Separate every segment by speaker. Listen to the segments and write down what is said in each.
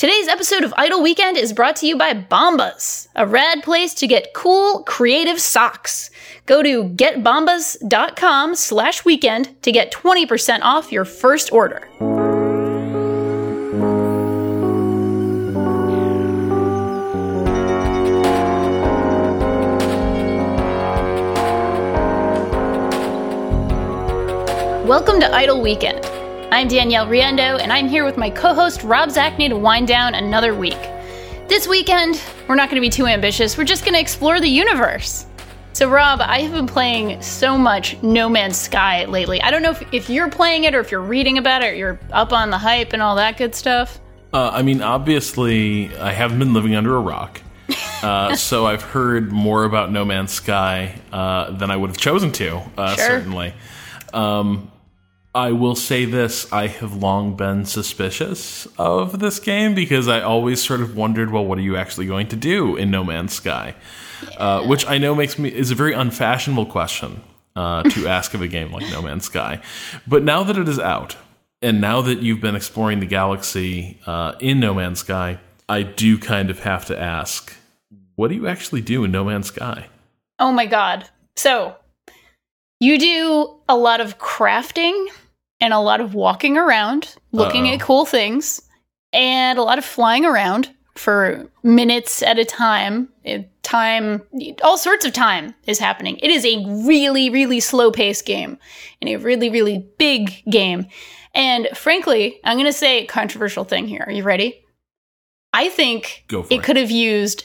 Speaker 1: Today's episode of Idle Weekend is brought to you by Bombas, a rad place to get cool, creative socks. Go to getbombas.com slash weekend to get 20% off your first order. Welcome to Idle Weekend. I'm Danielle Riendeau, and I'm here with my co host Rob Zacny to wind down another week. This weekend, we're not going to be too ambitious, we're just going to explore the universe. So, Rob, I have been playing so much No Man's Sky lately. I don't know if, if you're playing it or if you're reading about it or you're up on the hype and all that good stuff.
Speaker 2: Uh, I mean, obviously, I haven't been living under a rock. Uh, so I've heard more about No Man's Sky uh, than I would have chosen to, uh,
Speaker 1: Sure.
Speaker 2: certainly. Um, I will say this I have long been suspicious of this game because I always sort of wondered, well, what are you actually going to do in No Man's Sky? Uh, which I know makes me is a very unfashionable question uh, to ask of a game like No Man's Sky. But now that it is out, and now that you've been exploring the galaxy uh, in No Man's Sky, I do kind of have to ask, what do you actually do in No Man's Sky?
Speaker 1: Oh my god. So, you do a lot of crafting and a lot of walking around, looking
Speaker 2: Uh-oh.
Speaker 1: at cool things, and a lot of flying around for minutes at a time. It- Time, all sorts of time is happening. It is a really, really slow paced game and a really, really big game. And frankly, I'm going to say a controversial thing here. Are you ready? I think it
Speaker 2: it.
Speaker 1: could have used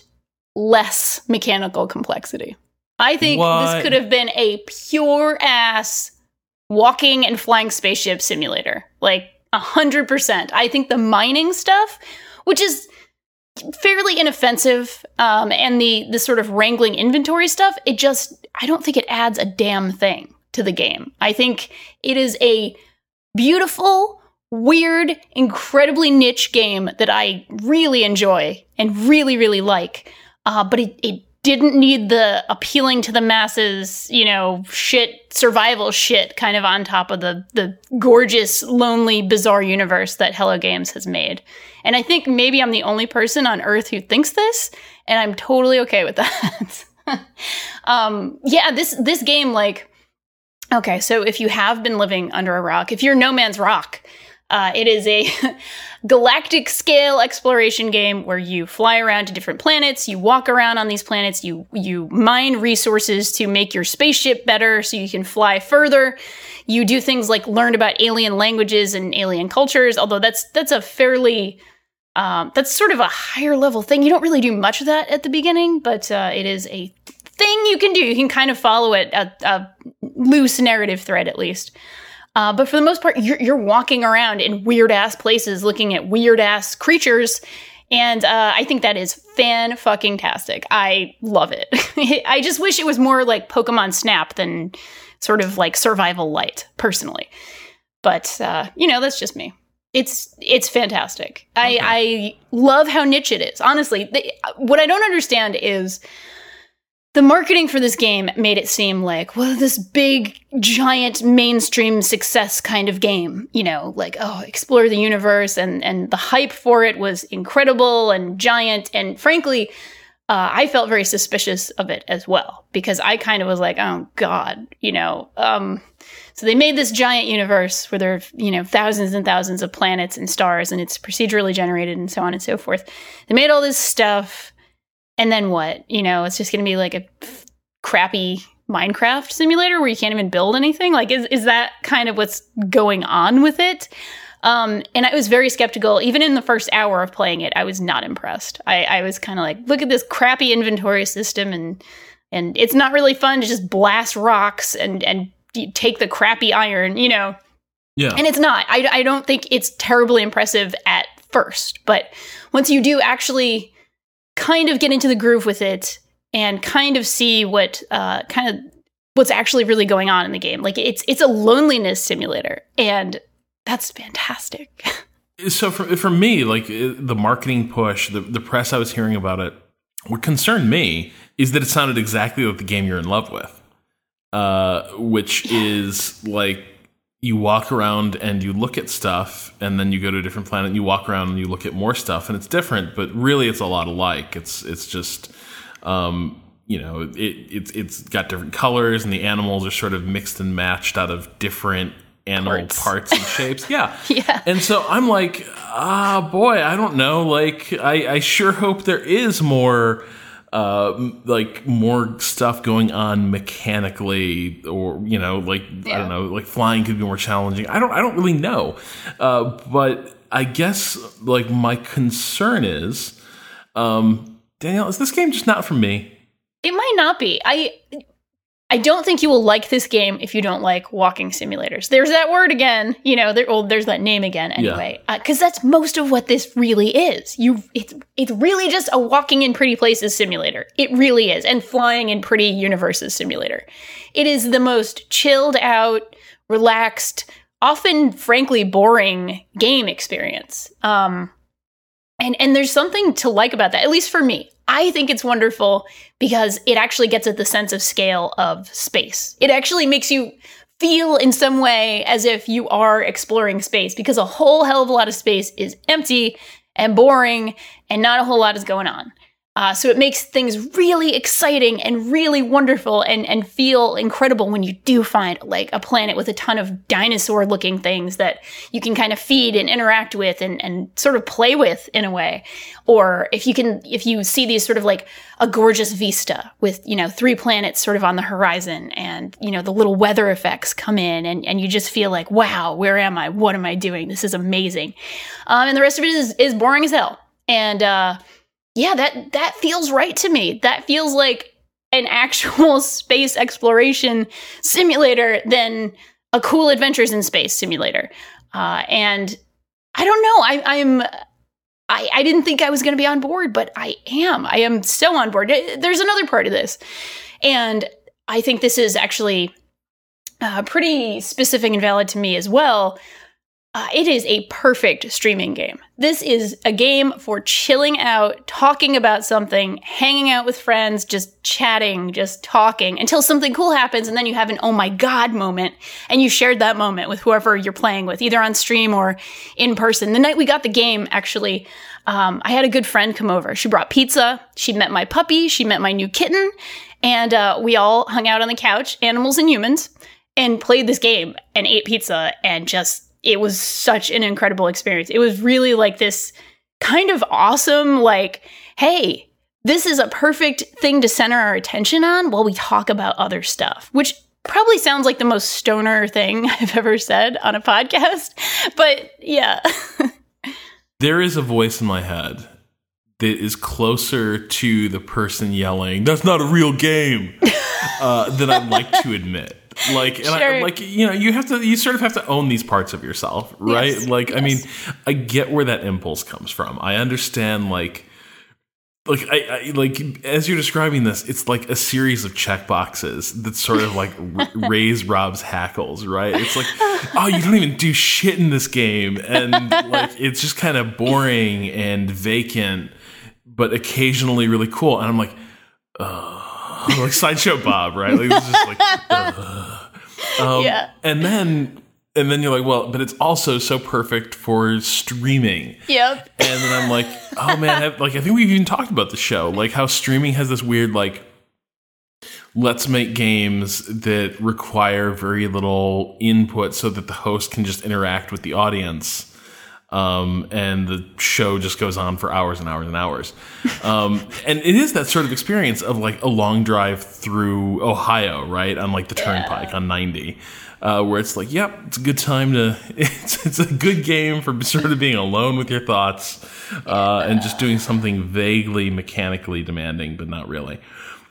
Speaker 1: less mechanical complexity. I think
Speaker 2: What?
Speaker 1: this could have been a pure ass walking and flying spaceship simulator. Like a hundred percent. I think the mining stuff, which is fairly inoffensive, um, and the the sort of wrangling inventory stuff, it just I don't think it adds a damn thing to the game. I think it is a beautiful, weird, incredibly niche game that I really enjoy and really, really like. Uh, but it, it didn't need the appealing to the masses, you know, shit, survival shit kind of on top of the, the gorgeous, lonely, bizarre universe that Hello Games has made. And I think maybe I'm the only person on earth who thinks this, and I'm totally okay with that. um, yeah, this, this game, like, Okay, so if you have been living under a rock, if you're No Man's Rock, uh, it is a galactic scale exploration game where you fly around to different planets, you walk around on these planets, you you mine resources to make your spaceship better so you can fly further. You do things like learn about alien languages and alien cultures, although that's that's a fairly um, that's sort of a higher level thing. You don't really do much of that at the beginning, but uh, it is a thing you can do. You can kind of follow it a, a loose narrative thread at least. Uh, but for the most part, you're, you're walking around in weird ass places, looking at weird ass creatures, and uh, I think that is fan fucking tastic. I love it. I just wish it was more like Pokemon Snap than sort of like Survival Light, personally. But uh, you know, that's just me. It's it's fantastic. I, I love how niche it is. Honestly, the, what I don't understand is the marketing for this game made it seem like, well, this big, giant, mainstream success kind of game. You know, like, oh, explore the universe, and and the hype for it was incredible and giant. And frankly, uh, I felt very suspicious of it as well because I kind of was like, oh God, you know. Um, so they made this giant universe where there are, you know, thousands and thousands of planets and stars, and it's procedurally generated and so on and so forth. They made all this stuff and then what? You know, it's just going to be like a crappy Minecraft simulator where you can't even build anything. Like, is is that kind of what's going on with it? Um, and I was very skeptical. Even in the first hour of playing it, I was not impressed. I, I was kind of like, look at this crappy inventory system, and and it's not really fun to just blast rocks and and take the crappy iron, you know.
Speaker 2: Yeah.
Speaker 1: And it's not. I, I don't think it's terribly impressive at first, but once you do actually kind of get into the groove with it and kind of see what uh, kind of what's actually really going on in the game, like it's it's a loneliness simulator, and that's fantastic.
Speaker 2: so for for me, like uh, the marketing push, the the press I was hearing about it, what concerned me is that it sounded exactly like the game you're in love with, uh, which is like you walk around and you look at stuff and then you go to a different planet and you walk around and you look at more stuff and it's different but really it's a lot alike. It's it's just um, you know it, it's it's got different colors and the animals are sort of mixed and matched out of different animal parts, parts and shapes. Yeah.
Speaker 1: Yeah.
Speaker 2: And so i'm like ah boy i don't know. Like i i sure hope there is more uh, like more stuff going on mechanically, or you know, like yeah. I don't know, like flying could be more challenging. I don't, I don't really know, uh, but I guess like my concern is, um, Danielle, is this game just not for me?
Speaker 1: It might not be. I I don't think you will like this game if you don't like walking simulators. There's that word again, you know. There, well, there's that name again, anyway, because yeah. uh, that's most of what this really is. You, it's it's really just a walking in pretty places simulator. It really is, and flying in pretty universes simulator. It is the most chilled out, relaxed, often frankly boring game experience. Um, and and there's something to like about that, at least for me. I think it's wonderful because it actually gets at the sense of scale of space. It actually makes you feel in some way as if you are exploring space because a whole hell of a lot of space is empty and boring and not a whole lot is going on. Uh, so it makes things really exciting and really wonderful and, and feel incredible when you do find like a planet with a ton of dinosaur looking things that you can kind of feed and interact with and, and sort of play with in a way. Or if you can, if you see these sort of like a gorgeous vista with, you know, three planets sort of on the horizon and, you know, the little weather effects come in and, and you just feel like, wow, where am I? What am I doing? This is amazing. Um, and the rest of it is, is boring as hell. And, uh, yeah, that that feels right to me. That feels like an actual space exploration simulator than a cool adventures in space simulator. Uh, and I don't know. I, I'm. I, I didn't think I was going to be on board, but I am. I am so on board. There's another part of this, and I think this is actually uh, pretty specific and valid to me as well. Uh, it is a perfect streaming game. This is a game for chilling out, talking about something, hanging out with friends, just chatting, just talking until something cool happens. And then you have an oh my God moment. And you shared that moment with whoever you're playing with, either on stream or in person. The night we got the game, actually, um, I had a good friend come over. She brought pizza. She met my puppy. She met my new kitten. And uh, we all hung out on the couch, animals and humans, and played this game and ate pizza and just it was such an incredible experience. It was really like this kind of awesome, like, hey, this is a perfect thing to center our attention on while we talk about other stuff, which probably sounds like the most stoner thing I've ever said on a podcast. But yeah.
Speaker 2: there is a voice in my head that is closer to the person yelling, that's not a real game, uh, than I'd like to admit like and sure. I, like you know you have to you sort of have to own these parts of yourself right yes. like yes. i mean i get where that impulse comes from i understand like like I, I, like as you're describing this it's like a series of check boxes that sort of like r- raise rob's hackles right it's like oh you don't even do shit in this game and like it's just kind of boring and vacant but occasionally really cool and i'm like oh, oh like sideshow Bob, right? Like, it's just like, um, yeah. And then and then you're like, well, but it's also so perfect for streaming.
Speaker 1: Yep.
Speaker 2: And then I'm like, oh man, I, like I think we've even talked about the show, like how streaming has this weird like let's make games that require very little input so that the host can just interact with the audience um, and the show just goes on for hours and hours and hours. Um, and it is that sort of experience of like a long drive through Ohio, right, on like the Turnpike yeah. on ninety. Uh, where it's like, yep, it's a good time to. It's it's a good game for sort of being alone with your thoughts uh, and just doing something vaguely mechanically demanding, but not really.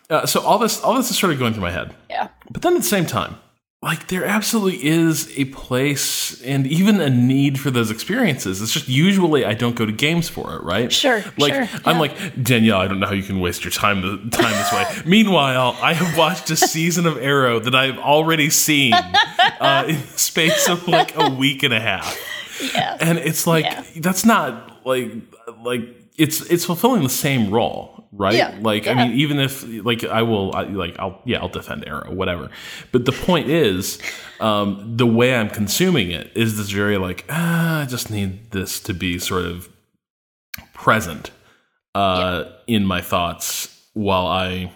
Speaker 2: Uh, so all this all this is sort of going through my head.
Speaker 1: Yeah.
Speaker 2: But then at the same time, like there absolutely is a place and even a need for those experiences. It's just usually I don't go to games for it, right?
Speaker 1: Sure.
Speaker 2: Like
Speaker 1: sure,
Speaker 2: I'm like Danielle. I don't know how you can waste your time time this way. Meanwhile, I have watched a season of Arrow that I've already seen uh, in the space of like a week and a half.
Speaker 1: Yeah.
Speaker 2: And it's like yeah. that's not like like it's it's fulfilling the same role, right?
Speaker 1: Yeah,
Speaker 2: like I mean, even if like I will, I, like I'll yeah, I'll defend Arrow, whatever. But the point is, um, the way I'm consuming it is this very like ah, I just need this to be sort of present uh, in my thoughts while I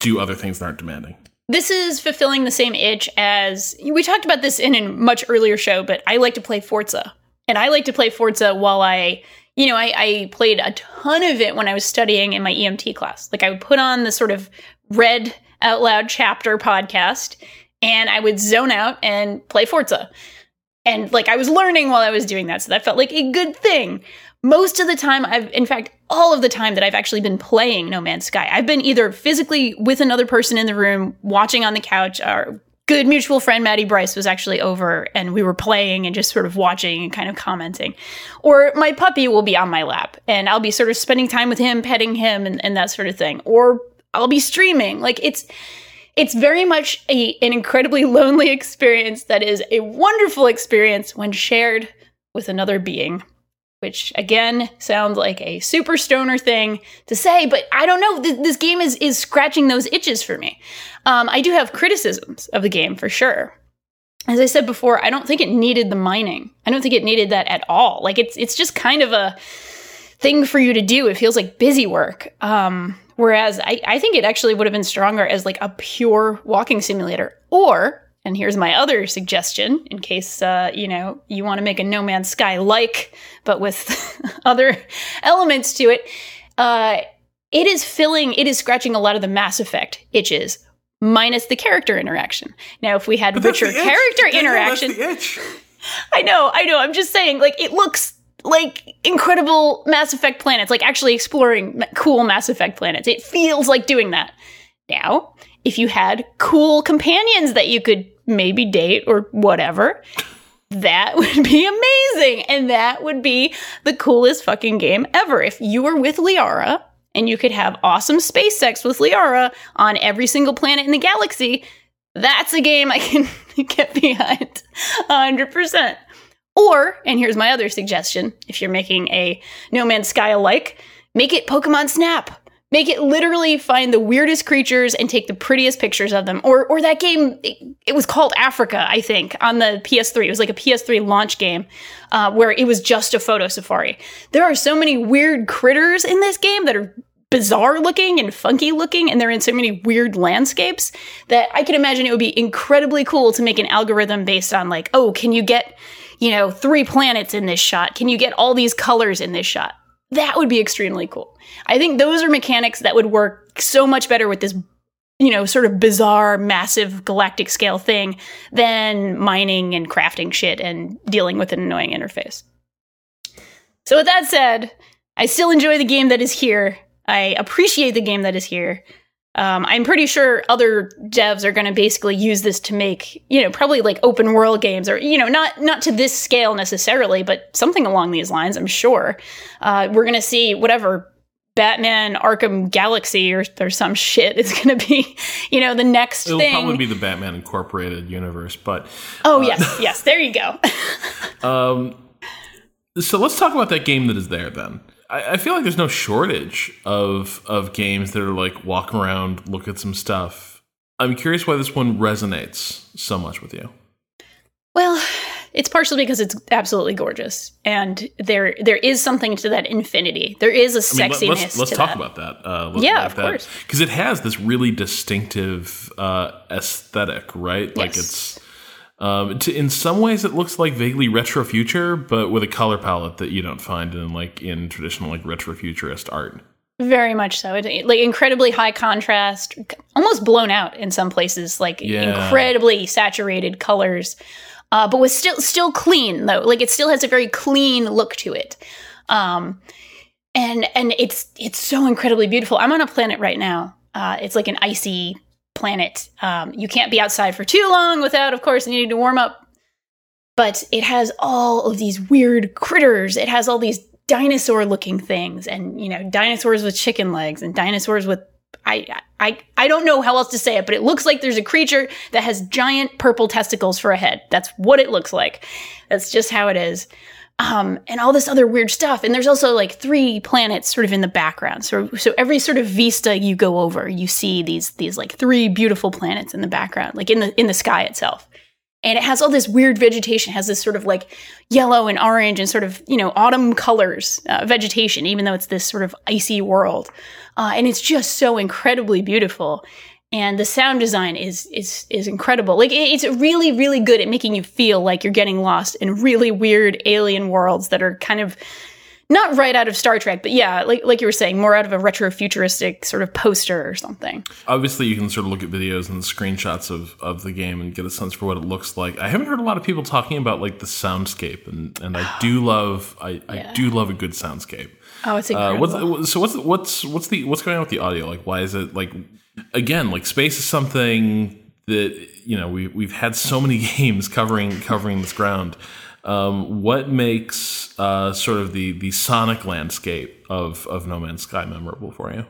Speaker 2: do other things that aren't demanding.
Speaker 1: This is fulfilling the same itch as we talked about this in a much earlier show, but I like to play Forza. And I like to play Forza while I, you know, I, I played a ton of it when I was studying in my EMT class. Like I would put on the sort of read out loud chapter podcast and I would zone out and play Forza. And like I was learning while I was doing that. So that felt like a good thing. Most of the time, I've, in fact, all of the time that I've actually been playing No Man's Sky, I've been either physically with another person in the room, watching on the couch. Our good mutual friend Maddie Bryce was actually over and we were playing and just sort of watching and kind of commenting. Or my puppy will be on my lap and I'll be sort of spending time with him, petting him, and, and that sort of thing. Or I'll be streaming. Like it's, it's very much a, an incredibly lonely experience that is a wonderful experience when shared with another being which again sounds like a super stoner thing to say, but I don't know. Th- this game is is scratching those itches for me. Um, I do have criticisms of the game for sure. As I said before, I don't think it needed the mining. I don't think it needed that at all. Like it's it's just kind of a thing for you to do. It feels like busy work. Um, whereas I, I think it actually would have been stronger as like a pure walking simulator. Or and here's my other suggestion in case uh, you know you want to make a No Man's Sky like, but with other elements to it. Uh, it is filling, it is scratching a lot of the Mass Effect itches, minus the character interaction. Now, if we had
Speaker 2: But
Speaker 1: richer character
Speaker 2: that's
Speaker 1: interaction. I know, I know. I'm just saying, like, it looks like incredible Mass Effect planets, like actually exploring cool Mass Effect planets. It feels like doing that. Now, if you had cool companions that you could maybe date or whatever, that would be amazing. And that would be the coolest fucking game ever. If you were with Liara and you could have awesome space sex with Liara on every single planet in the galaxy, that's a game I can get behind 100%. Or, and here's my other suggestion if you're making a No Man's Sky alike, make it Pokemon Snap. Make it literally find the weirdest creatures and take the prettiest pictures of them. Or, or that game, it, it was called Africa, I think, on the PS3. It was like a PS3 launch game uh, where it was just a photo safari. There are so many weird critters in this game that are bizarre looking and funky looking, and they're in so many weird landscapes that I can imagine it would be incredibly cool to make an algorithm based on, like, oh, can you get, you know, three planets in this shot? Can you get all these colors in this shot? That would be extremely cool. I think those are mechanics that would work so much better with this, you know, sort of bizarre, massive galactic scale thing than mining and crafting shit and dealing with an annoying interface. So, with that said, I still enjoy the game that is here. I appreciate the game that is here. Um, I'm pretty sure other devs are going to basically use this to make, you know, probably like open world games, or you know, not not to this scale necessarily, but something along these lines. I'm sure uh, we're going to see whatever Batman Arkham Galaxy or or some shit is going to be, you know, the next
Speaker 2: It'll
Speaker 1: thing.
Speaker 2: probably be the Batman Incorporated universe, but
Speaker 1: oh yes, yes, there you go.
Speaker 2: Um, so let's talk about that game that is there then. I, I feel like there's no shortage of of games that are like walk around, look at some stuff. I'm curious why this one resonates so much with you.
Speaker 1: Well, it's partially because it's absolutely gorgeous, and there there is something to that infinity. There is a
Speaker 2: I mean,
Speaker 1: sexiness
Speaker 2: let, us let's
Speaker 1: to
Speaker 2: talk
Speaker 1: that.
Speaker 2: about that. Uh,
Speaker 1: Yeah,
Speaker 2: like
Speaker 1: of
Speaker 2: that.
Speaker 1: course.
Speaker 2: because it has this really distinctive uh, aesthetic, right? Like it's. Um, to, in some ways, it looks like vaguely retro future, but with a color palette that you don't find in like in traditional like retro futurist art.
Speaker 1: Very much so. It, like incredibly high contrast, almost blown out in some places. Like
Speaker 2: Yeah.
Speaker 1: incredibly saturated colors, uh, but was still still clean though. Like it still has a very clean look to it, um, and and it's it's so incredibly beautiful. I'm on a planet right now. Uh, it's like an icy planet. Um, you can't be outside for too long without, of course, needing to warm up. But it has all of these weird critters. It has all these dinosaur looking things and you know dinosaurs with chicken legs and dinosaurs with I, I I don't know how else to say it, but it looks like there's a creature that has giant purple testicles for a head. That's what it looks like. That's just how it is. Um, and all this other weird stuff. And there's also like three planets sort of in the background. So so every sort of vista you go over, you see these these like three beautiful planets in the background, like in the in the sky itself. And it has all this weird vegetation, has this sort of like yellow and orange and sort of, you know, autumn colors uh, vegetation, even though it's this sort of icy world. Uh, and it's just so incredibly beautiful and the sound design is is is incredible. Like it's really really good at making you feel like you're getting lost in really weird alien worlds that are kind of not right out of Star Trek, but yeah, like like you were saying, more out of a retro futuristic sort of poster or something.
Speaker 2: Obviously, you can sort of look at videos and screenshots of, of the game and get a sense for what it looks like. I haven't heard a lot of people talking about like the soundscape, and, and I do love I, yeah. I do love a good soundscape.
Speaker 1: Oh, it's incredible.
Speaker 2: Uh, what's, so what's what's what's the what's going on with the audio? Like, why is it like again, like space is something that you know we we've had so many games covering covering this ground. Um, what makes uh, sort of the the sonic landscape of of No Man's Sky memorable for you?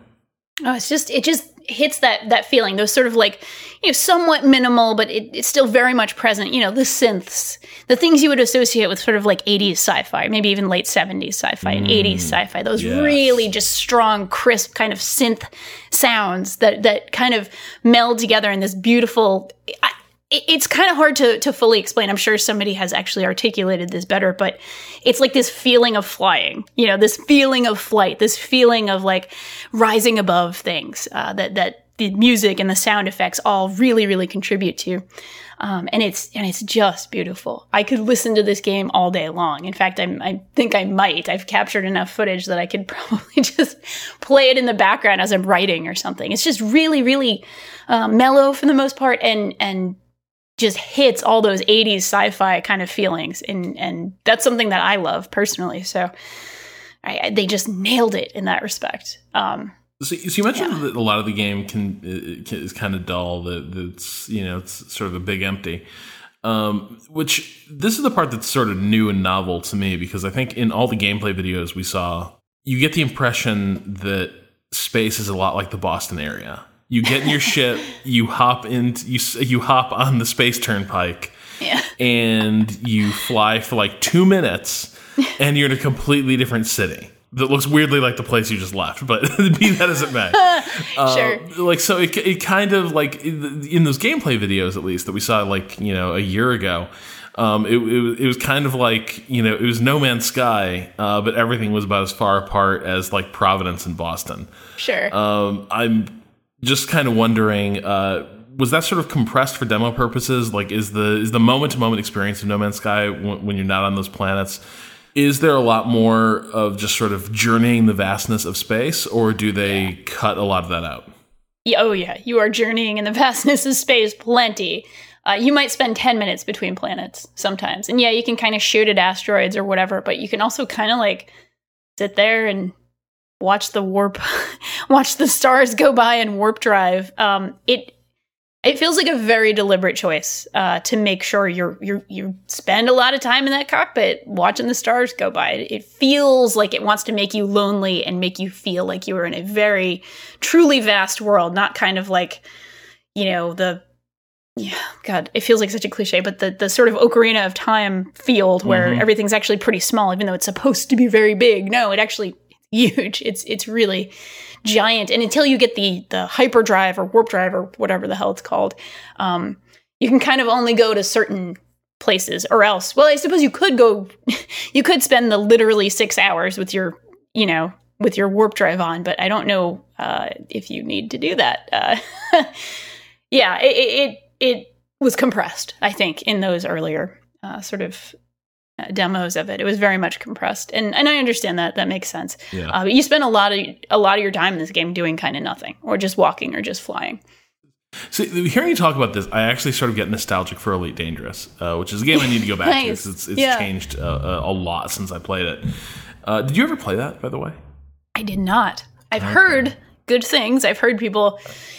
Speaker 1: Oh, it's just it just hits that that feeling. Those sort of like you know somewhat minimal, but it, it's still very much present. You know the synths, the things you would associate with sort of like '80s sci-fi, maybe even late '70s sci-fi and '80s mm, sci-fi. Those yes. really just strong, crisp kind of synth sounds that that kind of meld together in this beautiful. I, it's kind of hard to, to fully explain. I'm sure somebody has actually articulated this better, but it's like this feeling of flying, you know, this feeling of flight, this feeling of like rising above things uh, that, that the music and the sound effects all really, really contribute to. Um, and it's, and it's just beautiful. I could listen to this game all day long. In fact, I'm, I think I might. I've captured enough footage that I could probably just play it in the background as I'm writing or something. It's just really, really uh, mellow for the most part and, and just hits all those 80s sci-fi kind of feelings. And and that's something that I love personally. So I, they just nailed it in that respect. Um,
Speaker 2: so, so, you mentioned yeah. that a lot of the game can, can is kind of dull that it's you know it's sort of a big empty. Um, which this is the part that's sort of new and novel to me because I think in all the gameplay videos we saw you get the impression that space is a lot like the Boston area you get in your ship, you hop into you you hop on the space turnpike,
Speaker 1: yeah.
Speaker 2: and you fly for like two minutes, and you're in a completely different city that looks weirdly like the place you just left. But be that as it may,
Speaker 1: sure.
Speaker 2: Uh, like so, it, it kind of like in those gameplay videos, at least that we saw like you know a year ago. Um, it, it, it, was kind of like you know it was No Man's Sky, uh, but everything was about as far apart as like Providence and Boston.
Speaker 1: Sure.
Speaker 2: Um, I'm just kind of wondering uh, was that sort of compressed for demo purposes? Like is the is the moment to moment experience of no man's sky when, when, you're not on those planets is there a lot more of just sort of journeying the vastness of space or do they yeah. cut a lot of that out?
Speaker 1: Yeah, oh yeah. You are journeying in the vastness of space plenty. Uh, you might spend 10 minutes between planets sometimes. And yeah you can kind of shoot at asteroids or whatever but you can also kind of like sit there and watch the warp, watch the stars go by in warp drive. Um, it it feels like a very deliberate choice uh, to make sure you're you you spend a lot of time in that cockpit watching the stars go by. It feels like it wants to make you lonely and make you feel like you are in a very truly vast world, not kind of like you know the yeah, God, it feels like such a cliche, but the the sort of Ocarina of Time field where mm-hmm. everything's actually pretty small, even though it's supposed to be very big. No, it actually huge. It's it's really giant. And until you get the the hyperdrive or warp drive or whatever the hell it's called, um, you can kind of only go to certain places or else. Well, I suppose you could go you could spend the literally six hours with your, you know, with your warp drive on, but I don't know uh, if you need to do that. Uh, yeah, it, it it was compressed, I think, in those earlier uh, sort of demos of it. It was very much compressed, and and I understand that that makes sense. Yeah. Uh, but you spend a lot of a lot of your time in this game doing kind of nothing, or just walking, or just flying.
Speaker 2: So hearing you talk about this, I actually sort of get nostalgic for Elite Dangerous, uh, which is a game I need to go back nice. to. It's, it's yeah. changed uh, a lot since I played it. Uh, did you ever play that, by the way?
Speaker 1: I did not. I've okay. heard good things. I've heard people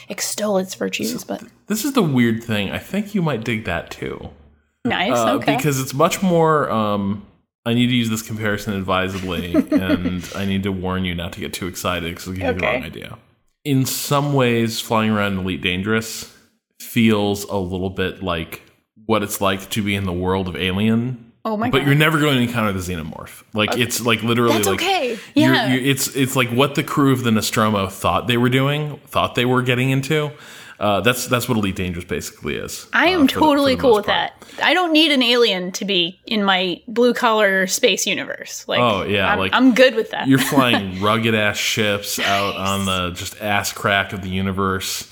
Speaker 1: extol its virtues, so but
Speaker 2: this is the weird thing. I think you might dig that too.
Speaker 1: Nice. Uh, okay.
Speaker 2: Because it's much more. Um, I need to use this comparison advisedly, and I need to warn you not to get too excited because it'll give okay. you the wrong idea. In some ways, flying around Elite Dangerous feels a little bit like what it's like to be in the world of Alien
Speaker 1: Oh my god.
Speaker 2: but
Speaker 1: god.
Speaker 2: you're never going to encounter the xenomorph. Like it's like literally
Speaker 1: That's
Speaker 2: like
Speaker 1: okay.
Speaker 2: you're-
Speaker 1: Yeah.
Speaker 2: you're- it's it's like what the crew of the Nostromo thought they were doing, thought they were getting into. Uh, that's that's what Elite Dangerous basically is.
Speaker 1: I
Speaker 2: uh,
Speaker 1: am
Speaker 2: the-
Speaker 1: totally
Speaker 2: the
Speaker 1: cool with
Speaker 2: part.
Speaker 1: that. I don't need an alien to be in my blue collar space universe. Like,
Speaker 2: Oh, yeah,
Speaker 1: I'm,
Speaker 2: like,
Speaker 1: I'm good with that.
Speaker 2: You're flying rugged ass ships out on the just ass crack of the universe.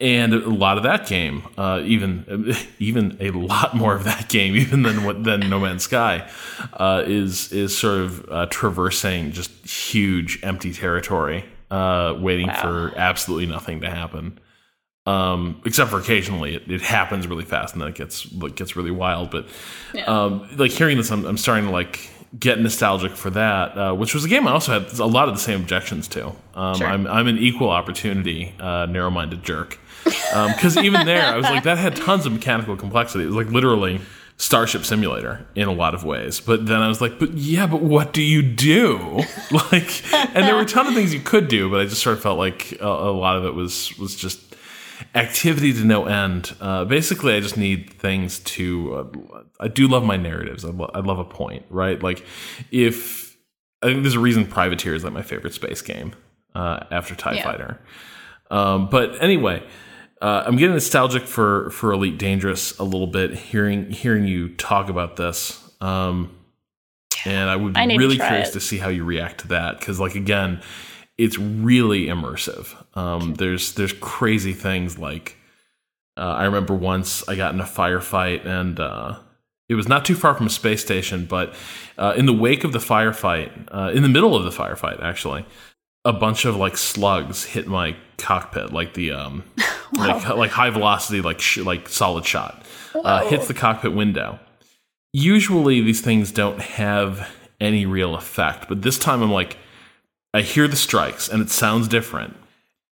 Speaker 2: And a lot of that game, uh, even even a lot more of that game, even than what than No Man's Sky, uh, is is sort of uh, traversing just huge empty territory, uh, waiting
Speaker 1: Wow.
Speaker 2: for absolutely nothing to happen. Um, except for occasionally, it, it happens really fast, and then it gets like, gets really wild. But um, like hearing this, I'm, I'm starting to like get nostalgic for that, uh, which was a game I also had a lot of the same objections to. Um,
Speaker 1: Sure.
Speaker 2: I'm I'm an equal opportunity uh, narrow-minded jerk because even there, I was like that had tons of mechanical complexity. It was like literally Starship Simulator in a lot of ways. But then I was like, but yeah, but what do you do? like, and there were a ton of things you could do, but I just sort of felt like a, a lot of it was was just activity to no end. Uh, basically, I just need things to. Uh, I do love my narratives. I, lo- I love a point, right? Like, if I think there's a reason Privateer is like my favorite space game uh, after Tie
Speaker 1: Yeah.
Speaker 2: Fighter. Um, but anyway, uh, I'm getting nostalgic for for Elite Dangerous a little bit. Hearing hearing you talk about this. Um, and I would be
Speaker 1: to
Speaker 2: really curious
Speaker 1: it.
Speaker 2: to see how you react to that because, like, again, it's really immersive. Um, there's there's crazy things like uh, I remember once I got in a firefight and uh, it was not too far from a space station, but uh, in the wake of the firefight, uh, in the middle of the firefight, actually, a bunch of like slugs hit my cockpit, like the um, like like high velocity, like sh- like solid shot, uh, hits the cockpit window. Usually, these things don't have any real effect, but this time I'm like, I hear the strikes and it sounds different.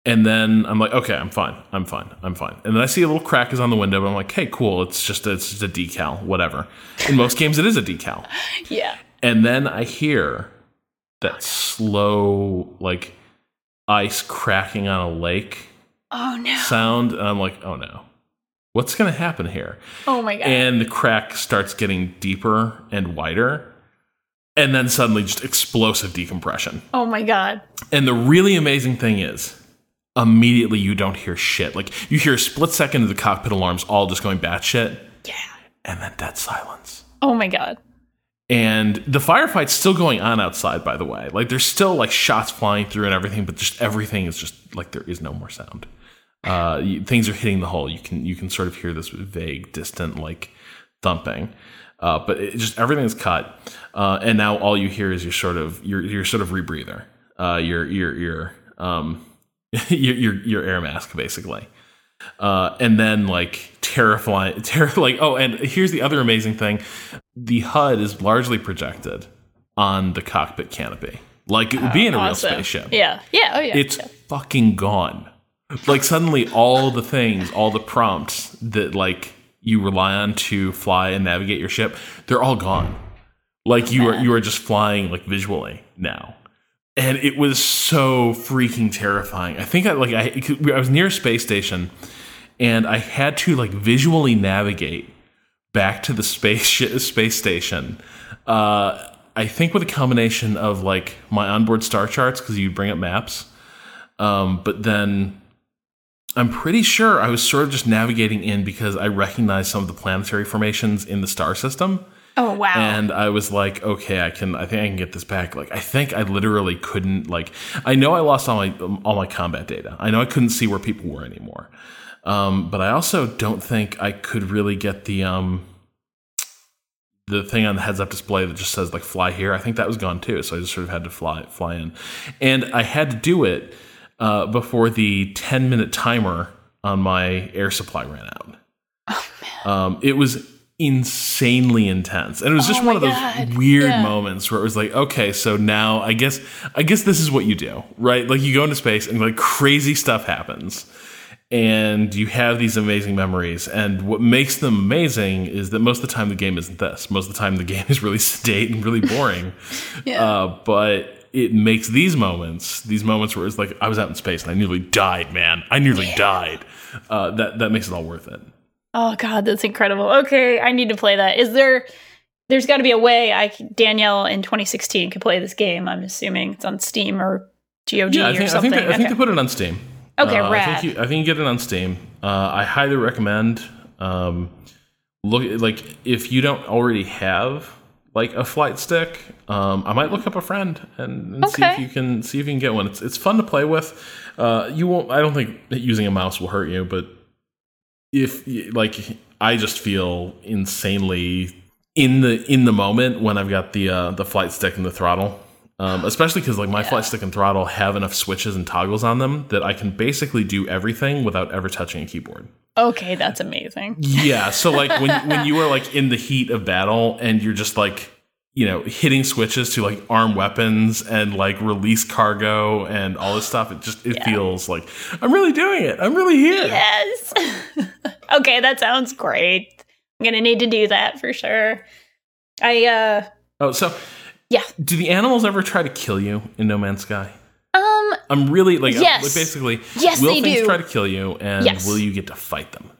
Speaker 2: And then I'm like, okay, I'm fine. I'm fine. I'm fine. And then I see a little crack is on the window, but I'm like, hey, cool. It's just a, it's just a decal, whatever. In most games, it is a decal.
Speaker 1: yeah.
Speaker 2: And then I hear that slow, like ice cracking on a lake
Speaker 1: Oh no.
Speaker 2: sound, and I'm like, oh no, what's going to happen here?
Speaker 1: Oh my god.
Speaker 2: And the crack starts getting deeper and wider, and then suddenly just explosive decompression.
Speaker 1: oh my god.
Speaker 2: And the really amazing thing is, immediately you don't hear shit. Like you hear a split second of the cockpit alarms all just going batshit,
Speaker 1: Yeah.
Speaker 2: and then dead silence.
Speaker 1: Oh my god.
Speaker 2: And the firefight's still going on outside, by the way. Like there's still like shots flying through and everything, but just everything is just like there is no more sound. Uh, things are hitting the hull. You can you can sort of hear this vague, distant like thumping. Uh, but it just everything's cut, uh, and now all you hear is your sort of your your sort of rebreather, uh, your your your um your, your your air mask basically. Uh, and then like terrifying, ter- like oh, and here's the other amazing thing: the HUD is largely projected on the cockpit canopy, like it would be in a real spaceship.
Speaker 1: Yeah. Yeah. Oh yeah.
Speaker 2: It's
Speaker 1: yeah.
Speaker 2: fucking gone. Like suddenly, all the things, all the prompts that like you rely on to fly and navigate your ship, they're all gone. Like you are you are just flying like visually now and it was so freaking terrifying. I think I like I I was near a space station, and I had to like visually navigate back to the space space station. Uh, I think with a combination of like my onboard star charts because you bring up maps, um, but then I'm pretty sure I was sort of just navigating in because I recognized some of the planetary formations in the star system.
Speaker 1: Oh wow.
Speaker 2: And I was like, okay, I can. I think I can get this back. Like, I think I literally couldn't. Like, I know I lost all my all my combat data. I know I couldn't see where people were anymore. Um, but I also don't think I could really get the um the thing on the heads up display that just says like fly here. I think that was gone too. So I just sort of had to fly fly in, and I had to do it uh, before the ten minute timer on my air supply ran out. Um, it was insanely intense, and it was just
Speaker 1: Oh
Speaker 2: one of those
Speaker 1: God.
Speaker 2: weird
Speaker 1: Yeah.
Speaker 2: moments where it was like, okay, so now I guess I guess this is what you do, right? Like you go into space and like crazy stuff happens. And you have these amazing memories, and what makes them amazing is that most of the time the game isn't this. Most of the time the game is really sedate and really boring.
Speaker 1: Yeah.
Speaker 2: Uh, but it makes these moments, these moments where it's like I was out in space and I nearly died, man. I nearly died. Uh, that that makes it all worth it.
Speaker 1: Oh god, that's incredible. Okay, I need to play that. Is there there's got to be a way I Danielle in 2016 could play this game. I'm assuming it's on Steam or GOG
Speaker 2: Yeah, I
Speaker 1: or
Speaker 2: think, I think, they, I think
Speaker 1: Okay.
Speaker 2: they put it on Steam.
Speaker 1: Okay,
Speaker 2: Uh, I
Speaker 1: rad.
Speaker 2: think, you, I think you get it on Steam. Uh, I highly recommend. Um, look, like if you don't already have like a flight stick, um, I might look up a friend and, and see if you can see if you can get one. It's it's fun to play with. Uh, you won't. I don't think using a mouse will hurt you, but if like I just feel insanely in the in the moment when I've got the uh, the flight stick and the throttle. Um, especially because like my flight stick and throttle have enough switches and toggles on them that I can basically do everything without ever touching a keyboard.
Speaker 1: Okay, that's amazing.
Speaker 2: Yeah, so like when when you are like in the heat of battle and you're just like you know hitting switches to like arm weapons and like release cargo and all this stuff, it just it
Speaker 1: Yeah.
Speaker 2: feels like I'm really doing it. I'm really here.
Speaker 1: Yes. okay, that sounds great. I'm gonna need to do that for sure. I uh
Speaker 2: Oh, so
Speaker 1: Yeah.
Speaker 2: Do the animals ever try to kill you in No Man's Sky?
Speaker 1: um
Speaker 2: I'm really like
Speaker 1: Yes.
Speaker 2: like, basically
Speaker 1: Yes,
Speaker 2: will
Speaker 1: they
Speaker 2: things
Speaker 1: do.
Speaker 2: try to kill you and
Speaker 1: Yes.
Speaker 2: will you get to fight them?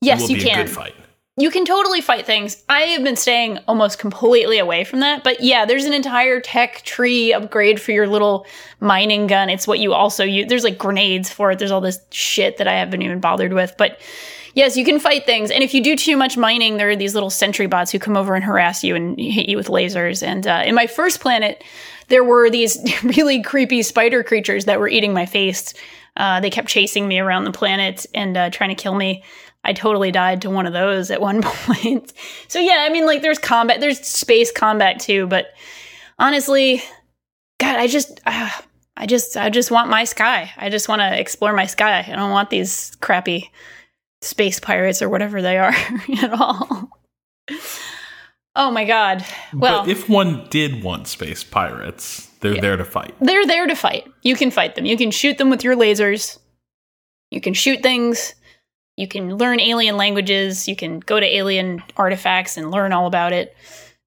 Speaker 1: yes, you can.
Speaker 2: a good fight.
Speaker 1: You can totally fight things. I have been staying almost completely away from that, but yeah, there's an entire tech tree upgrade for your little mining gun. It's what you also use. There's like grenades for it. There's all this shit that I haven't even bothered with, but yes, you can fight things. And if you do too much mining, there are these little sentry bots who come over and harass you and hit you with lasers. And uh, in my first planet, there were these really creepy spider creatures that were eating my face. Uh, they kept chasing me around the planet and uh, trying to kill me. I totally died to one of those at one point. So yeah, I mean, like, there's combat, there's space combat too. But honestly, God, I just, uh, I just, I just want my sky. I just want to explore my sky. I don't want these crappy space pirates or whatever they are at all. Oh my God. Well,
Speaker 2: but if one did want space pirates, they're there to fight.
Speaker 1: they're there to fight. You can fight them. You can shoot them with your lasers. You can shoot things. You can learn alien languages. You can go to alien artifacts and learn all about it.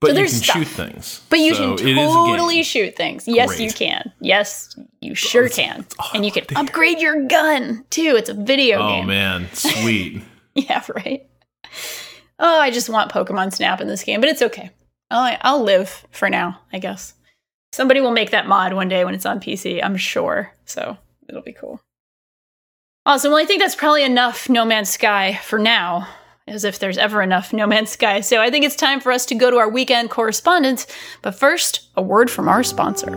Speaker 2: But
Speaker 1: So
Speaker 2: you can
Speaker 1: there's stuff.
Speaker 2: shoot things.
Speaker 1: But you
Speaker 2: So
Speaker 1: can
Speaker 2: it is a game.
Speaker 1: totally shoot things. Yes,
Speaker 2: Great.
Speaker 1: you can. Yes, you sure can. And you can upgrade your gun too. It's a video
Speaker 2: Oh
Speaker 1: game.
Speaker 2: Oh man, sweet.
Speaker 1: Yeah, right. Oh, I just want Pokemon Snap in this game, but it's okay. I'll, I'll live for now, I guess. Somebody will make that mod one day when it's on PC, I'm sure. So it'll be cool. Awesome. Well, I think that's probably enough No Man's Sky for now, as if there's ever enough No Man's Sky. So I think it's time for us to go to our weekend correspondence. But first, a word from our sponsor.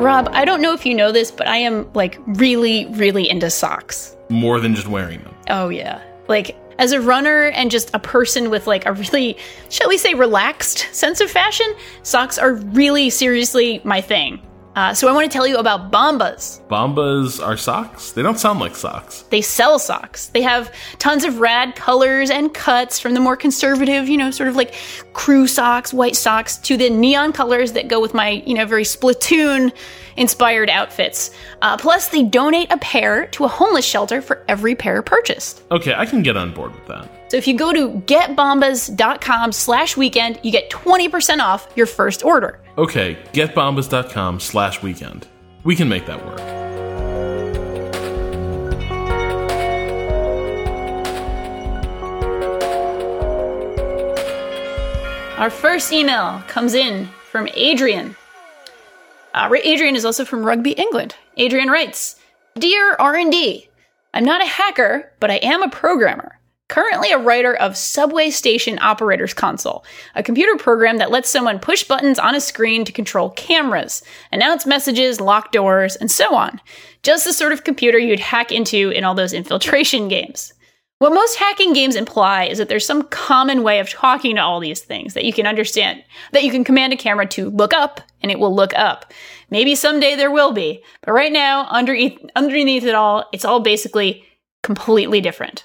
Speaker 1: Rob, I don't know if you know this, but I am like really, really into socks.
Speaker 2: More than just wearing them.
Speaker 1: Oh yeah. Like as a runner and just a person with like a really, shall we say, relaxed sense of fashion, socks are really seriously my thing. Uh, so I want to tell you about Bombas.
Speaker 2: Bombas are socks? They don't sound like socks.
Speaker 1: They sell socks. They have tons of rad colors and cuts from the more conservative, you know, sort of like crew socks, white socks, to the neon colors that go with my, you know, very Splatoon inspired outfits. Uh, plus, they donate a pair to a homeless shelter for every pair purchased.
Speaker 2: Okay, I can get on board with that.
Speaker 1: So if you go to getbombas.com slash weekend, you get 20% off your first order.
Speaker 2: Okay, getbombas.com slash weekend. We can make that work.
Speaker 1: Our first email comes in from Adrian. Uh, Adrian is also from Rugby England. Adrian writes, "Dear R&D, I'm not a hacker, but I am a programmer. Currently a writer of Subway Station Operator's Console, a computer program that lets someone push buttons on a screen to control cameras, announce messages, lock doors, and so on. Just the sort of computer you'd hack into in all those infiltration games." What most hacking games imply is that there's some common way of talking to all these things that you can understand, that you can command a camera to look up and it will look up. Maybe someday there will be, but right now, underneath, underneath it all, it's all basically completely different.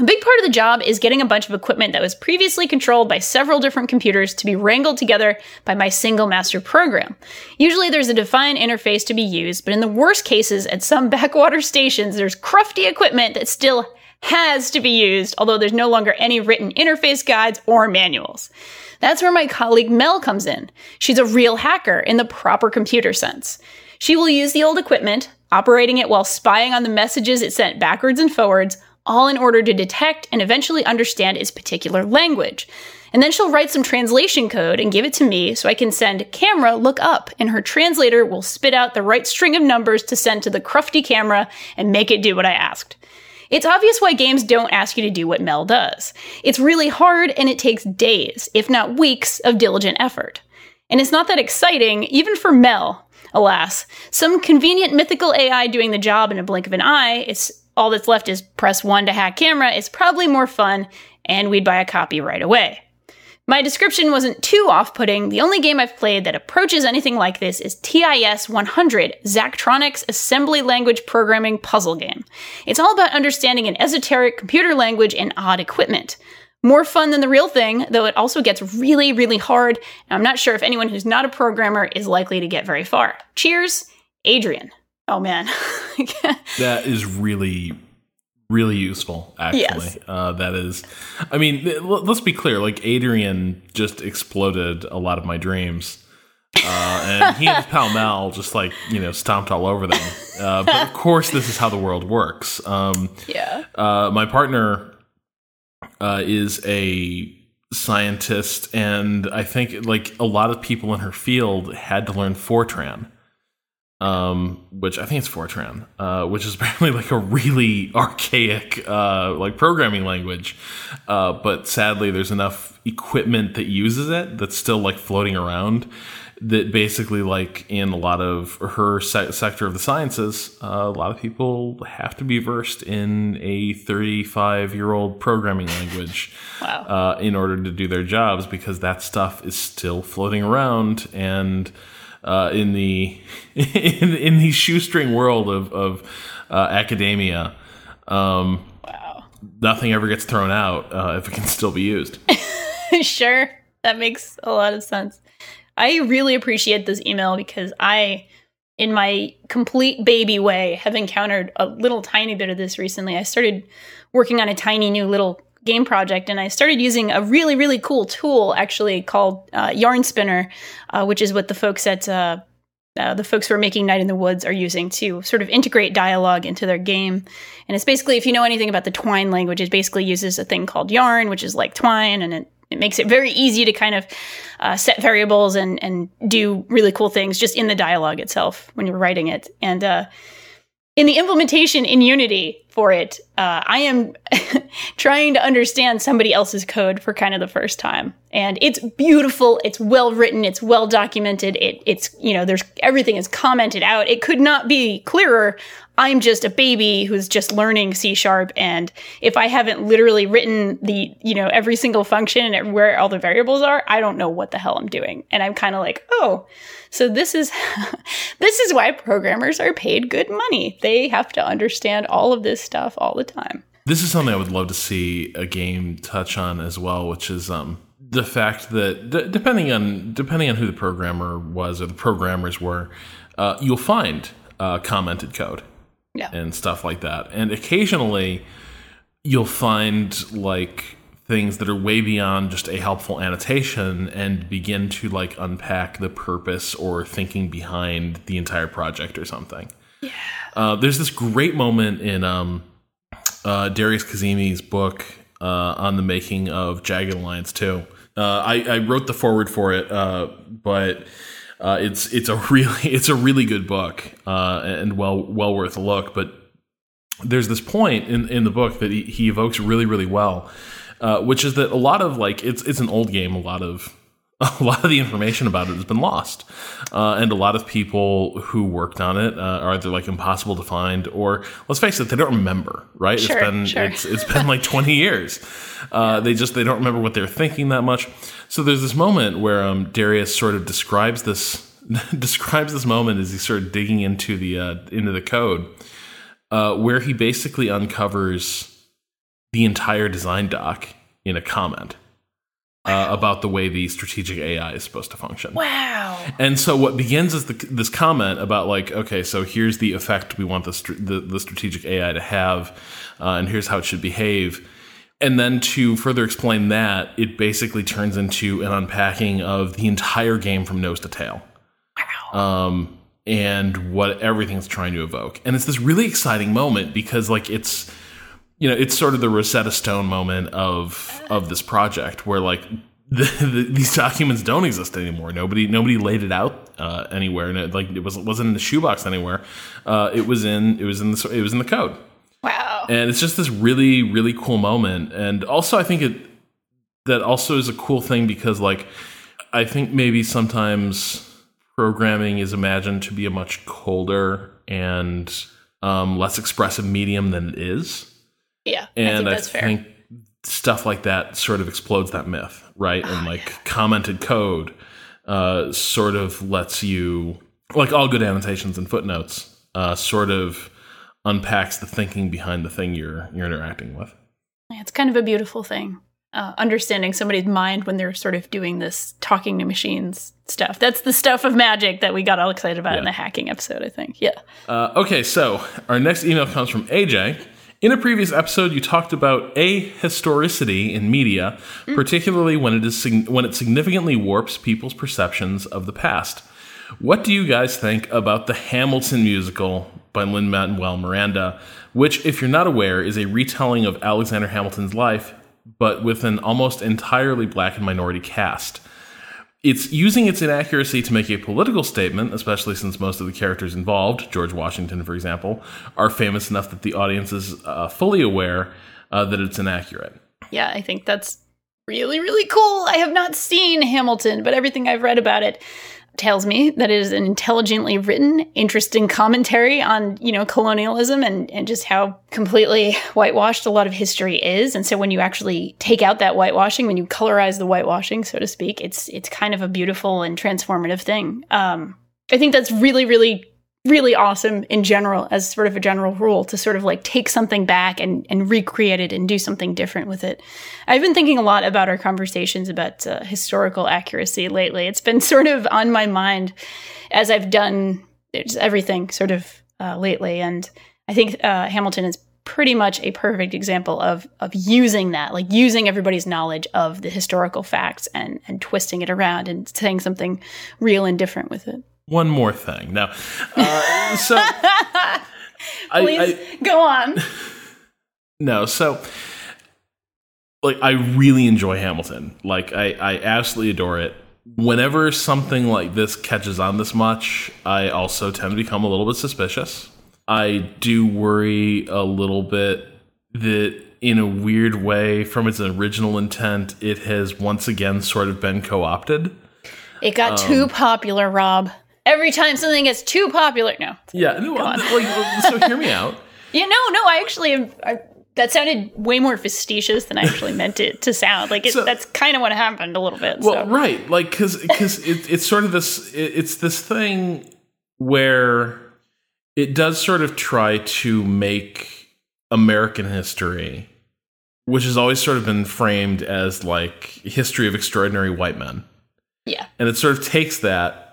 Speaker 1: A big part of the job is getting a bunch of equipment that was previously controlled by several different computers to be wrangled together by my single master program. Usually there's a defined interface to be used, but in the worst cases, at some backwater stations, there's crufty equipment that still has to be used, although there's no longer any written interface guides or manuals. That's where my colleague Mel comes in. She's a real hacker in the proper computer sense. She will use the old equipment, operating it while spying on the messages it sent backwards and forwards, all in order to detect and eventually understand its particular language. And then she'll write some translation code and give it to me so I can send camera look up, and her translator will spit out the right string of numbers to send to the crufty camera and make it do what I asked. It's obvious why games don't ask you to do what Mel does. It's really hard and it takes days, if not weeks, of diligent effort. And it's not that exciting, even for Mel, alas. Some convenient mythical AI doing the job in a blink of an eye, it's all that's left is press one to hack camera, it's probably more fun, and we'd buy a copy right away. My description wasn't too off putting. The only game I've played that approaches anything like this is TIS 100, Zachtronics Assembly Language Programming Puzzle Game. It's all about understanding an esoteric computer language and odd equipment. More fun than the real thing, though it also gets really, really hard, and I'm not sure if anyone who's not a programmer is likely to get very far. Cheers, Adrian. Oh man.
Speaker 2: that is really really useful actually yes. uh, that is i mean let's be clear like adrian just exploded a lot of my dreams uh, and he and his pal Mal just like you know stomped all over them. Uh, but of course, this is how the world works. Um,
Speaker 1: yeah.
Speaker 2: Uh, my partner uh, is a scientist, and I think like a lot of people in her field had to learn Fortran um, which I think it's Fortran, uh, which is apparently like a really archaic uh, like programming language. Uh, but sadly, there's enough equipment that uses it that's still like floating around. That basically, like in a lot of her se- sector of the sciences, uh, a lot of people have to be versed in a 35 year old programming language
Speaker 1: wow.
Speaker 2: Uh, in order to do their jobs because that stuff is still floating around and uh, in the in, in the shoestring world of of uh, academia. Um,
Speaker 1: wow.
Speaker 2: Nothing ever gets thrown out uh, if it can still be used.
Speaker 1: sure, that makes a lot of sense. I really appreciate this email because I, in my complete baby way, have encountered a little tiny bit of this recently. I started working on a tiny new little game project and I started using a really, really cool tool actually called uh, Yarn Spinner, uh, which is what the folks at uh, uh, the folks who are making Night in the Woods are using to sort of integrate dialogue into their game. And it's basically, if you know anything about the Twine language, it basically uses a thing called Yarn, which is like Twine, and it, it makes it very easy to kind of uh, set variables and, and do really cool things just in the dialogue itself when you're writing it. And uh, in the implementation in Unity for it, uh, I am trying to understand somebody else's code for kind of the first time, and it's beautiful. It's well written. It's well documented. It, it's you know, there's everything is commented out. It could not be clearer. I'm just a baby who's just learning C sharp, and if I haven't literally written the you know every single function and where all the variables are, I don't know what the hell I'm doing, and I'm kind of like, oh so this is this is why programmers are paid good money. They have to understand all of this stuff all the time.
Speaker 2: This is something I would love to see a game touch on as well, which is um, the fact that d- depending on depending on who the programmer was or the programmers were, uh, you'll find uh, commented code
Speaker 1: yeah.
Speaker 2: and stuff like that, and occasionally you'll find like things that are way beyond just a helpful annotation and begin to like unpack the purpose or thinking behind the entire project or something.
Speaker 1: Yeah.
Speaker 2: Uh, there's this great moment in um, uh, Darius Kazemi's book uh, on the making of Jagged Alliance 2. Uh, I, I, wrote the foreword for it, uh, but uh, it's it's a really it's a really good book and well well worth a look. But there's this point in, in the book that he, he evokes really really well uh, which is that a lot of like it's it's an old game. A lot of a lot of the information about it has been lost, uh, and a lot of people who worked on it uh, are either like impossible to find, or let's face it, they don't remember. Right?
Speaker 1: Sure,
Speaker 2: it's been
Speaker 1: sure.
Speaker 2: it's it's been like twenty years. Uh, they just they don't remember what they're thinking that much. So there's this moment where um, Darius sort of describes this describes this moment as he's sort of digging into the uh, into the code, uh, where he basically uncovers the entire design doc in a comment uh, about the way the strategic AI is supposed to function.
Speaker 1: Wow.
Speaker 2: And so what begins is the, this comment about like, okay, so here's the effect we want the, the, the strategic AI to have, uh, and here's how it should behave. And then to further explain that, it basically turns into an unpacking of the entire game from nose to tail.
Speaker 1: Wow.
Speaker 2: Um, and what everything's trying to evoke. And it's this really exciting moment because like it's you know, it's sort of the Rosetta Stone moment of of this project, where like the, the, these documents don't exist anymore. Nobody nobody laid it out uh, anywhere, and it, like it was wasn't in the shoebox anywhere. Uh, it was in it was in the it was in the code.
Speaker 1: Wow!
Speaker 2: And it's just this really really cool moment, and also I think it that also is a cool thing because like I think maybe sometimes programming is imagined to be a much colder and um, less expressive medium than it is.
Speaker 1: Yeah,
Speaker 2: and
Speaker 1: I think
Speaker 2: I think stuff like that sort of explodes that myth, right? and
Speaker 1: Oh,
Speaker 2: like commented code uh, sort of lets you, like all good annotations and footnotes, uh, sort of unpacks the thinking behind the thing you're you're interacting with.
Speaker 1: Yeah, It's kind of a beautiful thing. Uh, understanding somebody's mind when they're sort of doing this talking to machines stuff. That's the stuff of magic that we got all excited about in the hacking episode, I think. Yeah.
Speaker 2: Uh, okay, so our next email comes from AJ. In a previous episode, you talked about ahistoricity in media, mm. particularly when it is when it significantly warps people's perceptions of the past. What do you guys think about the Hamilton musical by Lin Manuel Miranda, which, if you're not aware, is a retelling of Alexander Hamilton's life, but with an almost entirely black and minority cast? It's using its inaccuracy to make a political statement, especially since most of the characters involved, George Washington, for example, are famous enough that the audience is uh, fully aware uh, that it's inaccurate.
Speaker 1: Yeah, I think that's really, really cool. I have not seen Hamilton, but everything I've read about it tells me that it is an intelligently written, interesting commentary on, you know, colonialism and, and just how completely whitewashed a lot of history is. And so when you actually take out that whitewashing, when you colorize the whitewashing, so to speak, it's it's kind of a beautiful and transformative thing. Um, I think that's really, really really awesome in general as sort of a general rule to sort of like take something back and, and recreate it and do something different with it. I've been thinking a lot about our conversations about uh, historical accuracy lately. It's been sort of on my mind as I've done everything sort of uh, lately. And I think uh, Hamilton is pretty much a perfect example of of using that, like using everybody's knowledge of the historical facts and and twisting it around and saying something real and different with it.
Speaker 2: One more thing. Now, uh, so I,
Speaker 1: Please
Speaker 2: I,
Speaker 1: go on.
Speaker 2: no, so like I really enjoy Hamilton. Like I, I absolutely adore it. Whenever something like this catches on this much, I also tend to become a little bit suspicious. I do worry a little bit that in a weird way, from its original intent, it has once again sort of been co opted.
Speaker 1: It got too popular, Rob. Every time something gets too popular, no.
Speaker 2: Yeah, no, like, so hear me out.
Speaker 1: Yeah, no, no. I actually, I, that sounded way more facetious than I actually meant it to sound. Like it,
Speaker 2: So-
Speaker 1: that's kind of what happened a little bit.
Speaker 2: Well,
Speaker 1: so.
Speaker 2: right, like because because it, it's sort of this it, it's this thing where it does sort of try to make American history, which has always sort of been framed as like history of extraordinary white men,
Speaker 1: yeah,
Speaker 2: and it sort of takes that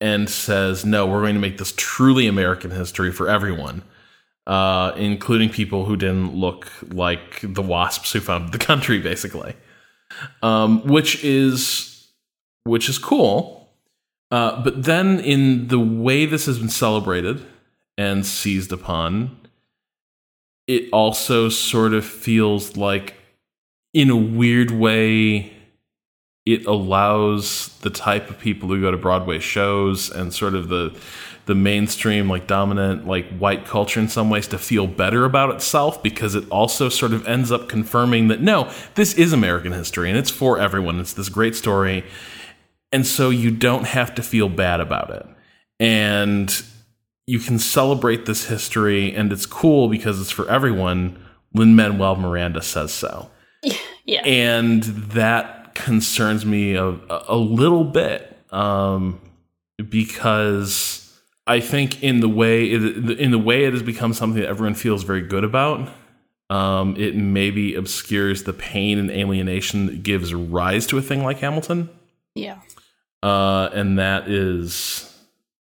Speaker 2: and says, no, we're going to make this truly American history for everyone. Uh, including people who didn't look like the wasps who founded the country, basically um, which is which is cool. Uh, but then, in the way this has been celebrated and seized upon, it also sort of feels like, in a weird way, it allows the type of people who go to Broadway shows and sort of the the mainstream like dominant like white culture in some ways to feel better about itself because it also sort of ends up confirming that no this is American history and it's for everyone. It's this great story. And so you don't have to feel bad about it. And you can celebrate this history and it's cool because it's for everyone Lin Manuel Miranda says so.
Speaker 1: Yeah.
Speaker 2: and that concerns me a, a little bit um, because I think in the way it, in the way it has become something that everyone feels very good about, um, it maybe obscures the pain and alienation that gives rise to a thing like Hamilton,
Speaker 1: yeah.
Speaker 2: uh, and that is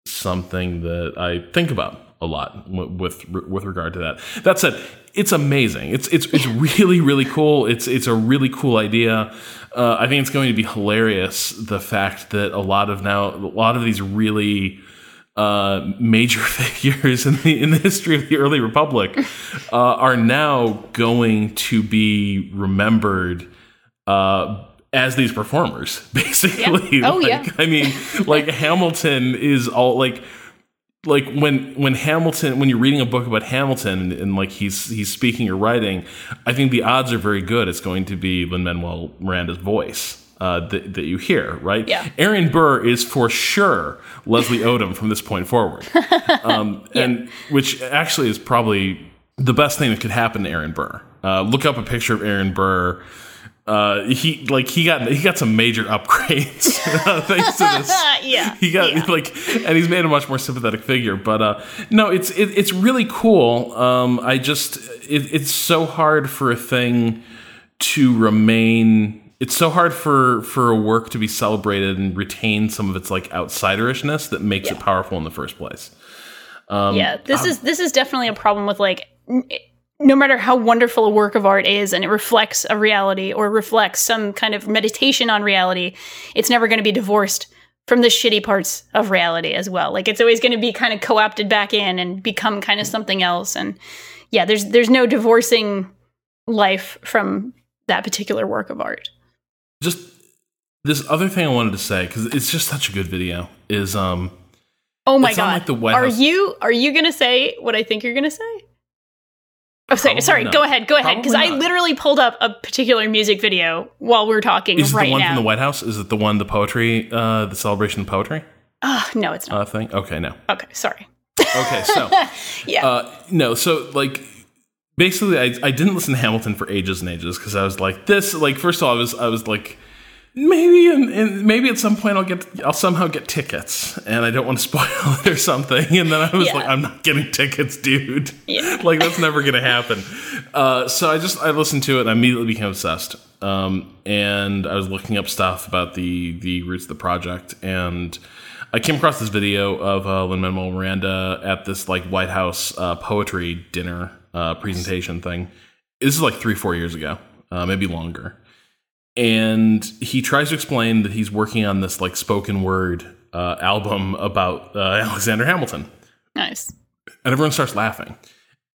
Speaker 2: something that I think about a lot with with regard to that. That said, it's amazing. It's it's it's really really cool. It's it's a really cool idea. Uh, I think it's going to be hilarious. The fact that a lot of now a lot of these really uh, major figures in the in the history of the early republic uh, are now going to be remembered uh, as these performers, basically.
Speaker 1: Yeah. Oh,
Speaker 2: like,
Speaker 1: yeah.
Speaker 2: I mean, like Hamilton is all like like when when Hamilton when you're reading a book about Hamilton and, and like he's he's speaking or writing, I think the odds are very good it's going to be Lin Manuel Miranda's voice. Uh, that, that you hear, right?
Speaker 1: Yeah.
Speaker 2: Aaron Burr is for sure Leslie Odom from this point forward, um, and which actually is probably the best thing that could happen to Aaron Burr. Uh, look up a picture of Aaron Burr. Uh, he like he got he got some major upgrades uh, thanks to this.
Speaker 1: yeah.
Speaker 2: He got
Speaker 1: yeah.
Speaker 2: like, and he's made a much more sympathetic figure. But uh, no, it's it, it's really cool. Um, I just it, it's so hard for a thing to remain. It's so hard for for a work to be celebrated and retain some of its like outsiderishness that makes it powerful in the first place.
Speaker 1: yeah this is this is definitely a problem with like no matter how wonderful a work of art is and it reflects a reality or reflects some kind of meditation on reality it's never going to be divorced from the shitty parts of reality as well. Like it's always going to be kind of co-opted back in and become kind of something else. And yeah there's there's no divorcing life from that particular work of art.
Speaker 2: Just this other thing I wanted to say because it's just such a good video is um
Speaker 1: oh my god.
Speaker 2: like
Speaker 1: are you are you going to say what i think you're going to say Oh, sorry, sorry.
Speaker 2: not.
Speaker 1: Go ahead. Go ahead. Because I literally pulled up a particular music video while we are talking
Speaker 2: is it
Speaker 1: right
Speaker 2: the one
Speaker 1: now.
Speaker 2: from the White House? Is it the one the poetry uh the celebration of poetry
Speaker 1: Ah, no, it's not.
Speaker 2: uh thing? Okay, no.
Speaker 1: okay, sorry.
Speaker 2: Okay, so
Speaker 1: Yeah.
Speaker 2: Uh, no, so like basically, I, I didn't listen to Hamilton for ages and ages because I was like this. Like first of all, I was I was like maybe in, maybe at some point I'll get I'll somehow get tickets, and I don't want to spoil it or something. And then I was
Speaker 1: Yeah.
Speaker 2: like, I'm not getting tickets, dude.
Speaker 1: Yeah.
Speaker 2: like that's never gonna happen. Uh, so I just I listened to it and I immediately became obsessed. Um, and I was looking up stuff about the the roots of the project and. I came across this video of uh, Lin Manuel Miranda at this like White House uh, poetry dinner uh, presentation thing. This is like three, four years ago, uh, maybe longer. And he tries to explain that he's working on this like spoken word uh, album about uh, Alexander Hamilton,
Speaker 1: nice.
Speaker 2: and everyone starts laughing.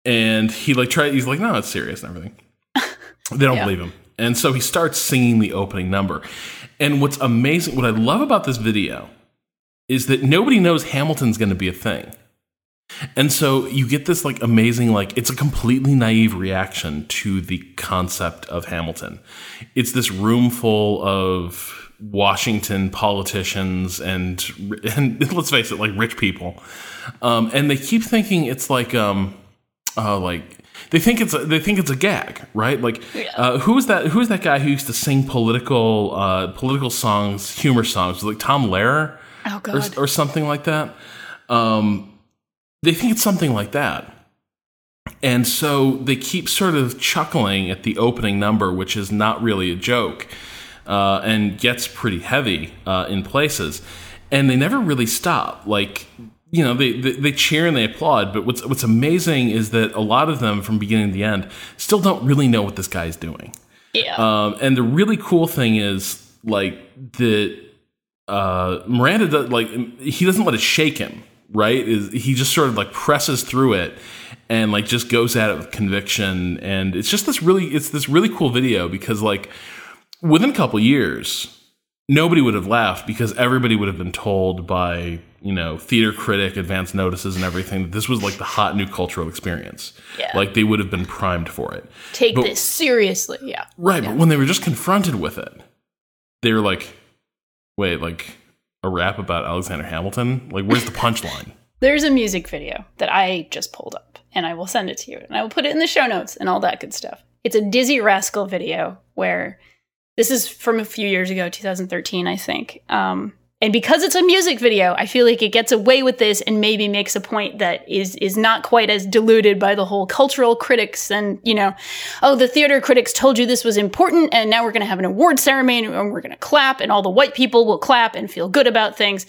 Speaker 2: And he like try he's like, no, it's serious and everything. They don't
Speaker 1: Yeah.
Speaker 2: believe him. And so he starts singing the opening number. And what's amazing, what I love about this video is that nobody knows Hamilton's going to be a thing. And so you get this like amazing, like, it's a completely naive reaction to the concept of Hamilton. It's this room full of Washington politicians and, and let's face it, like rich people. Um, and they keep thinking it's like, um, uh, like, they think it's a, they think it's a gag, right? Like, uh, who's that? Who's that guy who used to sing political uh, political songs, humor songs? Like Tom Lehrer
Speaker 1: Oh
Speaker 2: or,
Speaker 1: god.
Speaker 2: or something like that. Um, they think it's something like that. And so they keep sort of chuckling at the opening number, which is not really a joke uh, and gets pretty heavy uh, in places. And they never really stop. Like, you know, they, they, they cheer and they applaud. But what's, what's amazing is that a lot of them, from beginning to the end, still don't really know what this guy's doing.
Speaker 1: yeah.
Speaker 2: Um, and the really cool thing is, like, that uh, Miranda does, like he doesn't let it shake him. Right? Is he just sort of like presses through it and like just goes at it with conviction. And it's just this really, it's this really cool video because like within a couple years, nobody would have laughed because everybody would have been told by you know theater critic advance notices and everything that this was like the hot new cultural experience.
Speaker 1: Yeah.
Speaker 2: Like they would have been primed for it.
Speaker 1: Take
Speaker 2: but-
Speaker 1: this seriously. Yeah.
Speaker 2: Right, but when they were just confronted with it, they were like, "Wait, like a rap about Alexander Hamilton? Like, where's the punchline?"
Speaker 1: There's a music video that I just pulled up, and I will send it to you, and I will put it in the show notes and all that good stuff. It's a Dizzee Rascal video where this is from a few years ago, 2013, I think. Um, and because it's a music video, I feel like it gets away with this and maybe makes a point that is is not quite as diluted by the whole cultural critics and you know, oh, the theater critics told you this was important, and now we're going to have an award ceremony and we're going to clap, and all the white people will clap and feel good about things.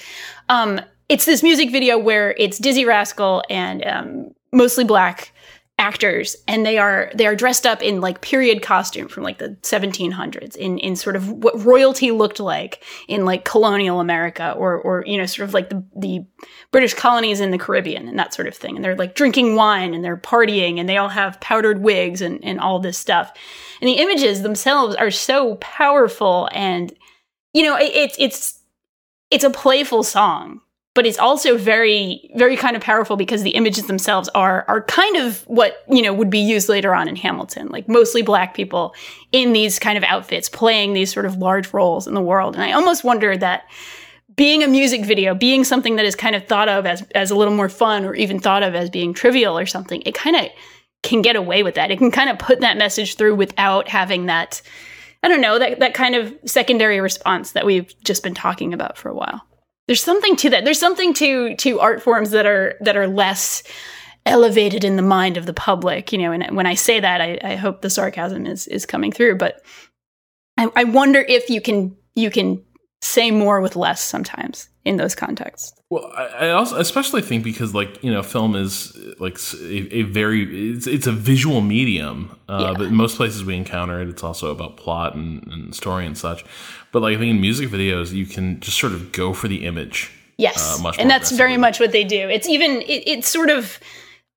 Speaker 1: Um, it's this music video where it's Dizzee Rascal and um, mostly black actors and they are they are dressed up in like period costume from like the 1700s in in sort of what royalty looked like in like colonial America or or you know sort of like the the British colonies in the Caribbean and that sort of thing. And they're like drinking wine and they're partying and they all have powdered wigs and and all this stuff. And the images themselves are so powerful and you know it, it's it's it's a playful song but it's also very very kind of powerful because the images themselves are are kind of what you know would be used later on in Hamilton like mostly black people in these kind of outfits playing these sort of large roles in the world. And i almost wonder that being a music video being something that is kind of thought of as as a little more fun or even thought of as being trivial or something it kind of can get away with that. It can kind of put that message through without having that i don't know that that kind of secondary response that we've just been talking about for a while there's something to that. There's something to to art forms that are that are less elevated in the mind of the public. You know, and when I say that, I, I hope the sarcasm is is coming through. But I, I wonder if you can you can say more with less sometimes in those contexts.
Speaker 2: Well, I, I also especially think because like you know, film is like a, a very it's, it's a visual medium, uh, yeah. but most places we encounter it, it's also about plot and, and story and such. But like I think in music videos, you can just sort of go for the image.
Speaker 1: Yes, uh, and that's very much what they do. It's even it, it's sort of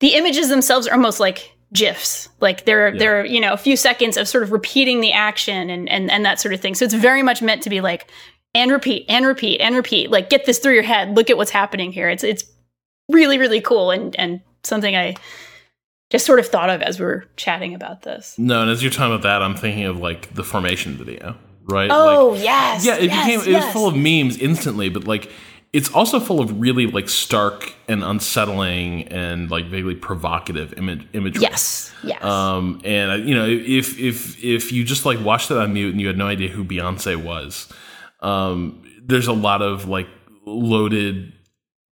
Speaker 1: the images themselves are almost like gifs like there yeah. there are you know a few seconds of sort of repeating the action and and and that sort of thing so it's very much meant to be like and repeat and repeat and repeat like get this through your head look at what's happening here it's it's really really cool and and something i just sort of thought of as we were chatting about this
Speaker 2: no and as you're talking about that i'm thinking of like the formation video right?
Speaker 1: Oh like, yes,
Speaker 2: yeah. It
Speaker 1: yes,
Speaker 2: became it yes. was full of memes instantly, but like it's also full of really like stark and unsettling and like vaguely provocative image imagery.
Speaker 1: Yes, yes.
Speaker 2: Um, and you know, if if if you just like watched it on mute and you had no idea who Beyonce was, um, there's a lot of like loaded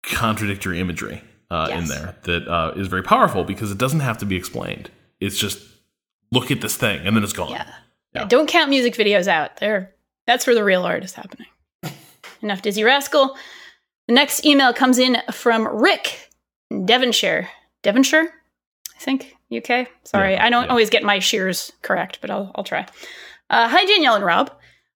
Speaker 2: contradictory imagery uh, yes. in there that uh, is very powerful because it doesn't have to be explained. It's just look at this thing and then it's gone.
Speaker 1: Yeah. Yeah. Don't count music videos out. There, that's where the real art is happening. Enough Dizzee Rascal. The next email comes in from Rick, Devonshire. Devonshire, I think, UK. Sorry, yeah, I don't yeah. always get my shears correct, but I'll, I'll try. Uh, hi, Danielle and Rob.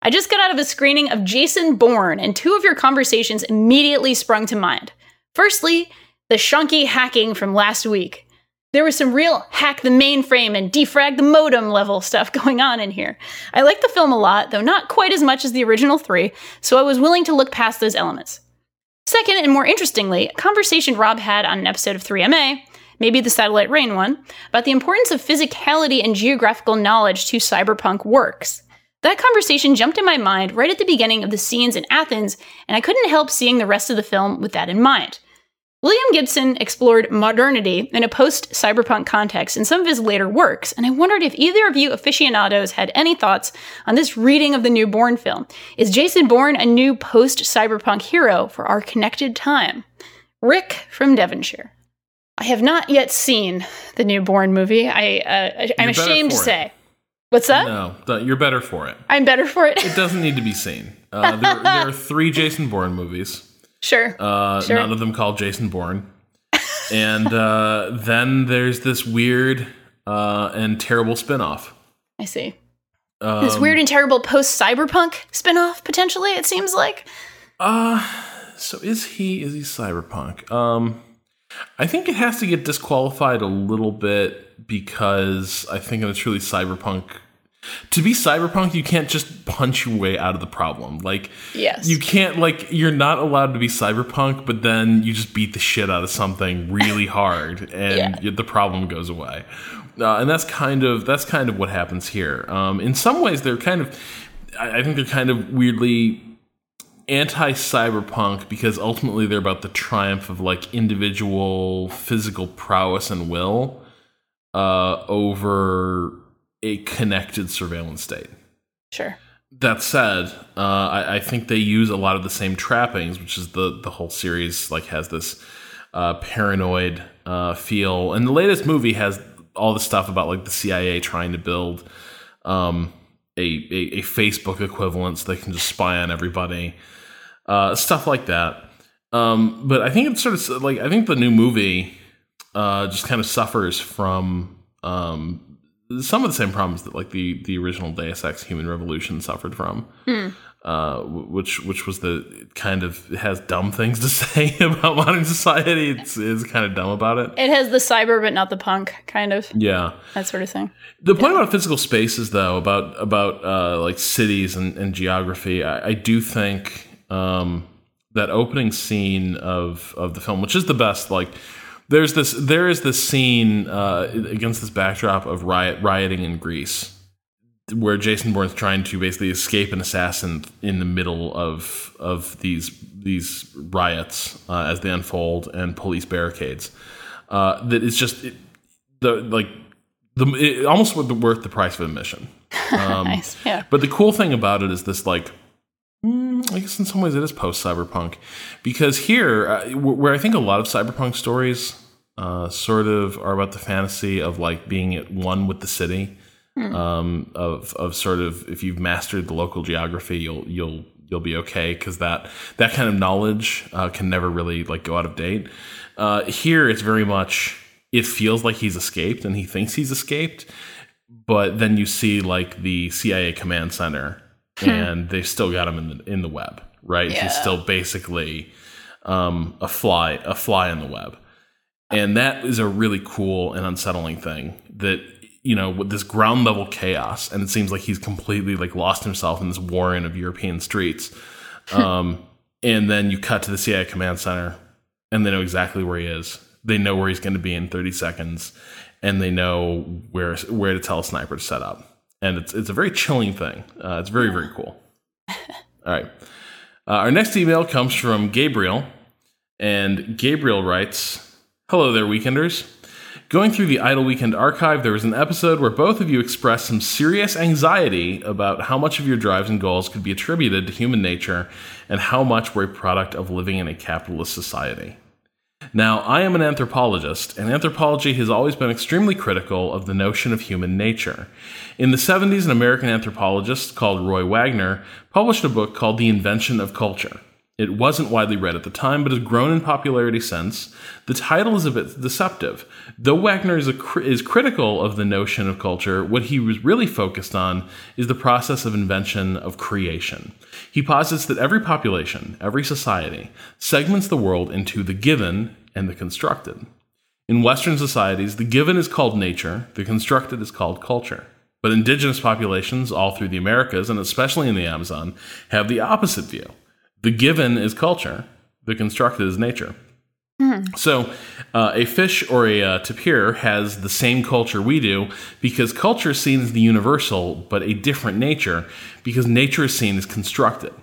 Speaker 1: I just got out of a screening of Jason Bourne, and two of your conversations immediately sprung to mind. Firstly, the shunky hacking from last week. There was some real hack the mainframe and defrag the modem level stuff going on in here. I like the film a lot, though not quite as much as the original three, so I was willing to look past those elements. Second, and more interestingly, a conversation Rob had on an episode of 3MA, maybe the Satellite Reign one, about the importance of physicality and geographical knowledge to cyberpunk works. That conversation jumped in my mind right at the beginning of the scenes in Athens, and I couldn't help seeing the rest of the film with that in mind. William Gibson explored modernity in a post cyberpunk context in some of his later works, and I wondered if either of you aficionados had any thoughts on this reading of the new Bourne film. Is Jason Bourne a new post cyberpunk hero for our connected time? Rick from Devonshire. I have not yet seen the new Bourne movie. I, uh, I'm ashamed to say. What's that?
Speaker 2: No, you're better for it.
Speaker 1: I'm better for it.
Speaker 2: it doesn't need to be seen. Uh, there, there are three Jason Bourne movies.
Speaker 1: Sure.
Speaker 2: Uh,
Speaker 1: sure.
Speaker 2: None of them called Jason Bourne. and uh, then there's this weird uh, and terrible spinoff.
Speaker 1: I see. Um, this weird and terrible post cyberpunk spinoff, potentially, it seems like.
Speaker 2: Uh, so is he is he cyberpunk? Um, I think it has to get disqualified a little bit because I think it's truly cyberpunk. To be cyberpunk you can't just punch your way out of the problem. Like
Speaker 1: yes.
Speaker 2: you can't like you're not allowed to be cyberpunk but then you just beat the shit out of something really hard and yeah. the problem goes away. Uh, and that's kind of that's kind of what happens here. Um, in some ways they're kind of I, I think they're kind of weirdly anti-cyberpunk because ultimately they're about the triumph of like individual physical prowess and will uh, over a connected surveillance state.
Speaker 1: Sure.
Speaker 2: That said, uh, I, I, think they use a lot of the same trappings, which is the the whole series like has this uh, paranoid uh, feel, and the latest movie has all the stuff about like the CIA trying to build um, a, a, a Facebook equivalent so they can just spy on everybody, uh, stuff like that. Um, but I think it's sort of like I think the new movie uh, just kind of suffers from um, some of the same problems that like the the original Deus Ex Human Revolution suffered from. Uh, which which was the kind of it has dumb things to say about modern society. It's is kind of dumb about it.
Speaker 1: It has the cyber but not the punk kind of
Speaker 2: Yeah.
Speaker 1: that sort of thing.
Speaker 2: The point about physical spaces, though, about about uh, like cities and, and geography, I, I do think um, that opening scene of of the film, which is the best, like there's this there is this scene uh, against this backdrop of riot rioting in Greece, where Jason Bourne's trying to basically escape an assassin in the middle of of these these riots uh, as they unfold and police barricades. Uh, that is just it, the like the it almost worth the, price of admission. Um,
Speaker 1: Nice. Yeah.
Speaker 2: But the cool thing about it is this like. Mm, I guess in some ways it is post cyberpunk, because here, uh, where I think a lot of cyberpunk stories uh, sort of are about the fantasy of like being at one with the city, um, of of sort of if you've mastered the local geography, you'll you'll you'll be okay because that that kind of knowledge uh, can never really like go out of date. Uh, here, it's very much it feels like he's escaped and he thinks he's escaped, but then you see like the CIA command center and they've still got him in the in the web, right?
Speaker 1: Yeah.
Speaker 2: He's still basically um, a fly a fly in the web, and that is a really cool and unsettling thing that you know with this ground level chaos, and it seems like he's completely like lost himself in this warren of European streets. Um, and then you cut to the CIA command center, and they know exactly where he is. They know where he's going to be in 30 seconds, and they know where where to tell a sniper to set up. And it's it's a very chilling thing. Uh, it's very very cool. All right. Uh, our next email comes from Gabriel, and Gabriel writes, "Hello there, weekenders." Going through the Idle Weekend archive, there was an episode where both of you expressed some serious anxiety about how much of your drives and goals could be attributed to human nature and how much were a product of living in a capitalist society. Now, I am an anthropologist, and anthropology has always been extremely critical of the notion of human nature. In the 70s, an American anthropologist called Roy Wagner published a book called The Invention of Culture. It wasn't widely read at the time, but has grown in popularity since. The title is a bit deceptive. Though Wagner is, cr- is critical of the notion of culture, what he was really focused on is the process of invention of creation. He posits that every population, every society, segments the world into the given and the constructed. In Western societies, the given is called nature, the constructed is called culture. But indigenous populations all through the Americas, and especially in the Amazon, have the opposite view. The given is culture, the constructed is nature. So, uh, a fish or a uh, tapir has the same culture we do because culture is seen as the universal, but a different nature because nature is seen as constructed.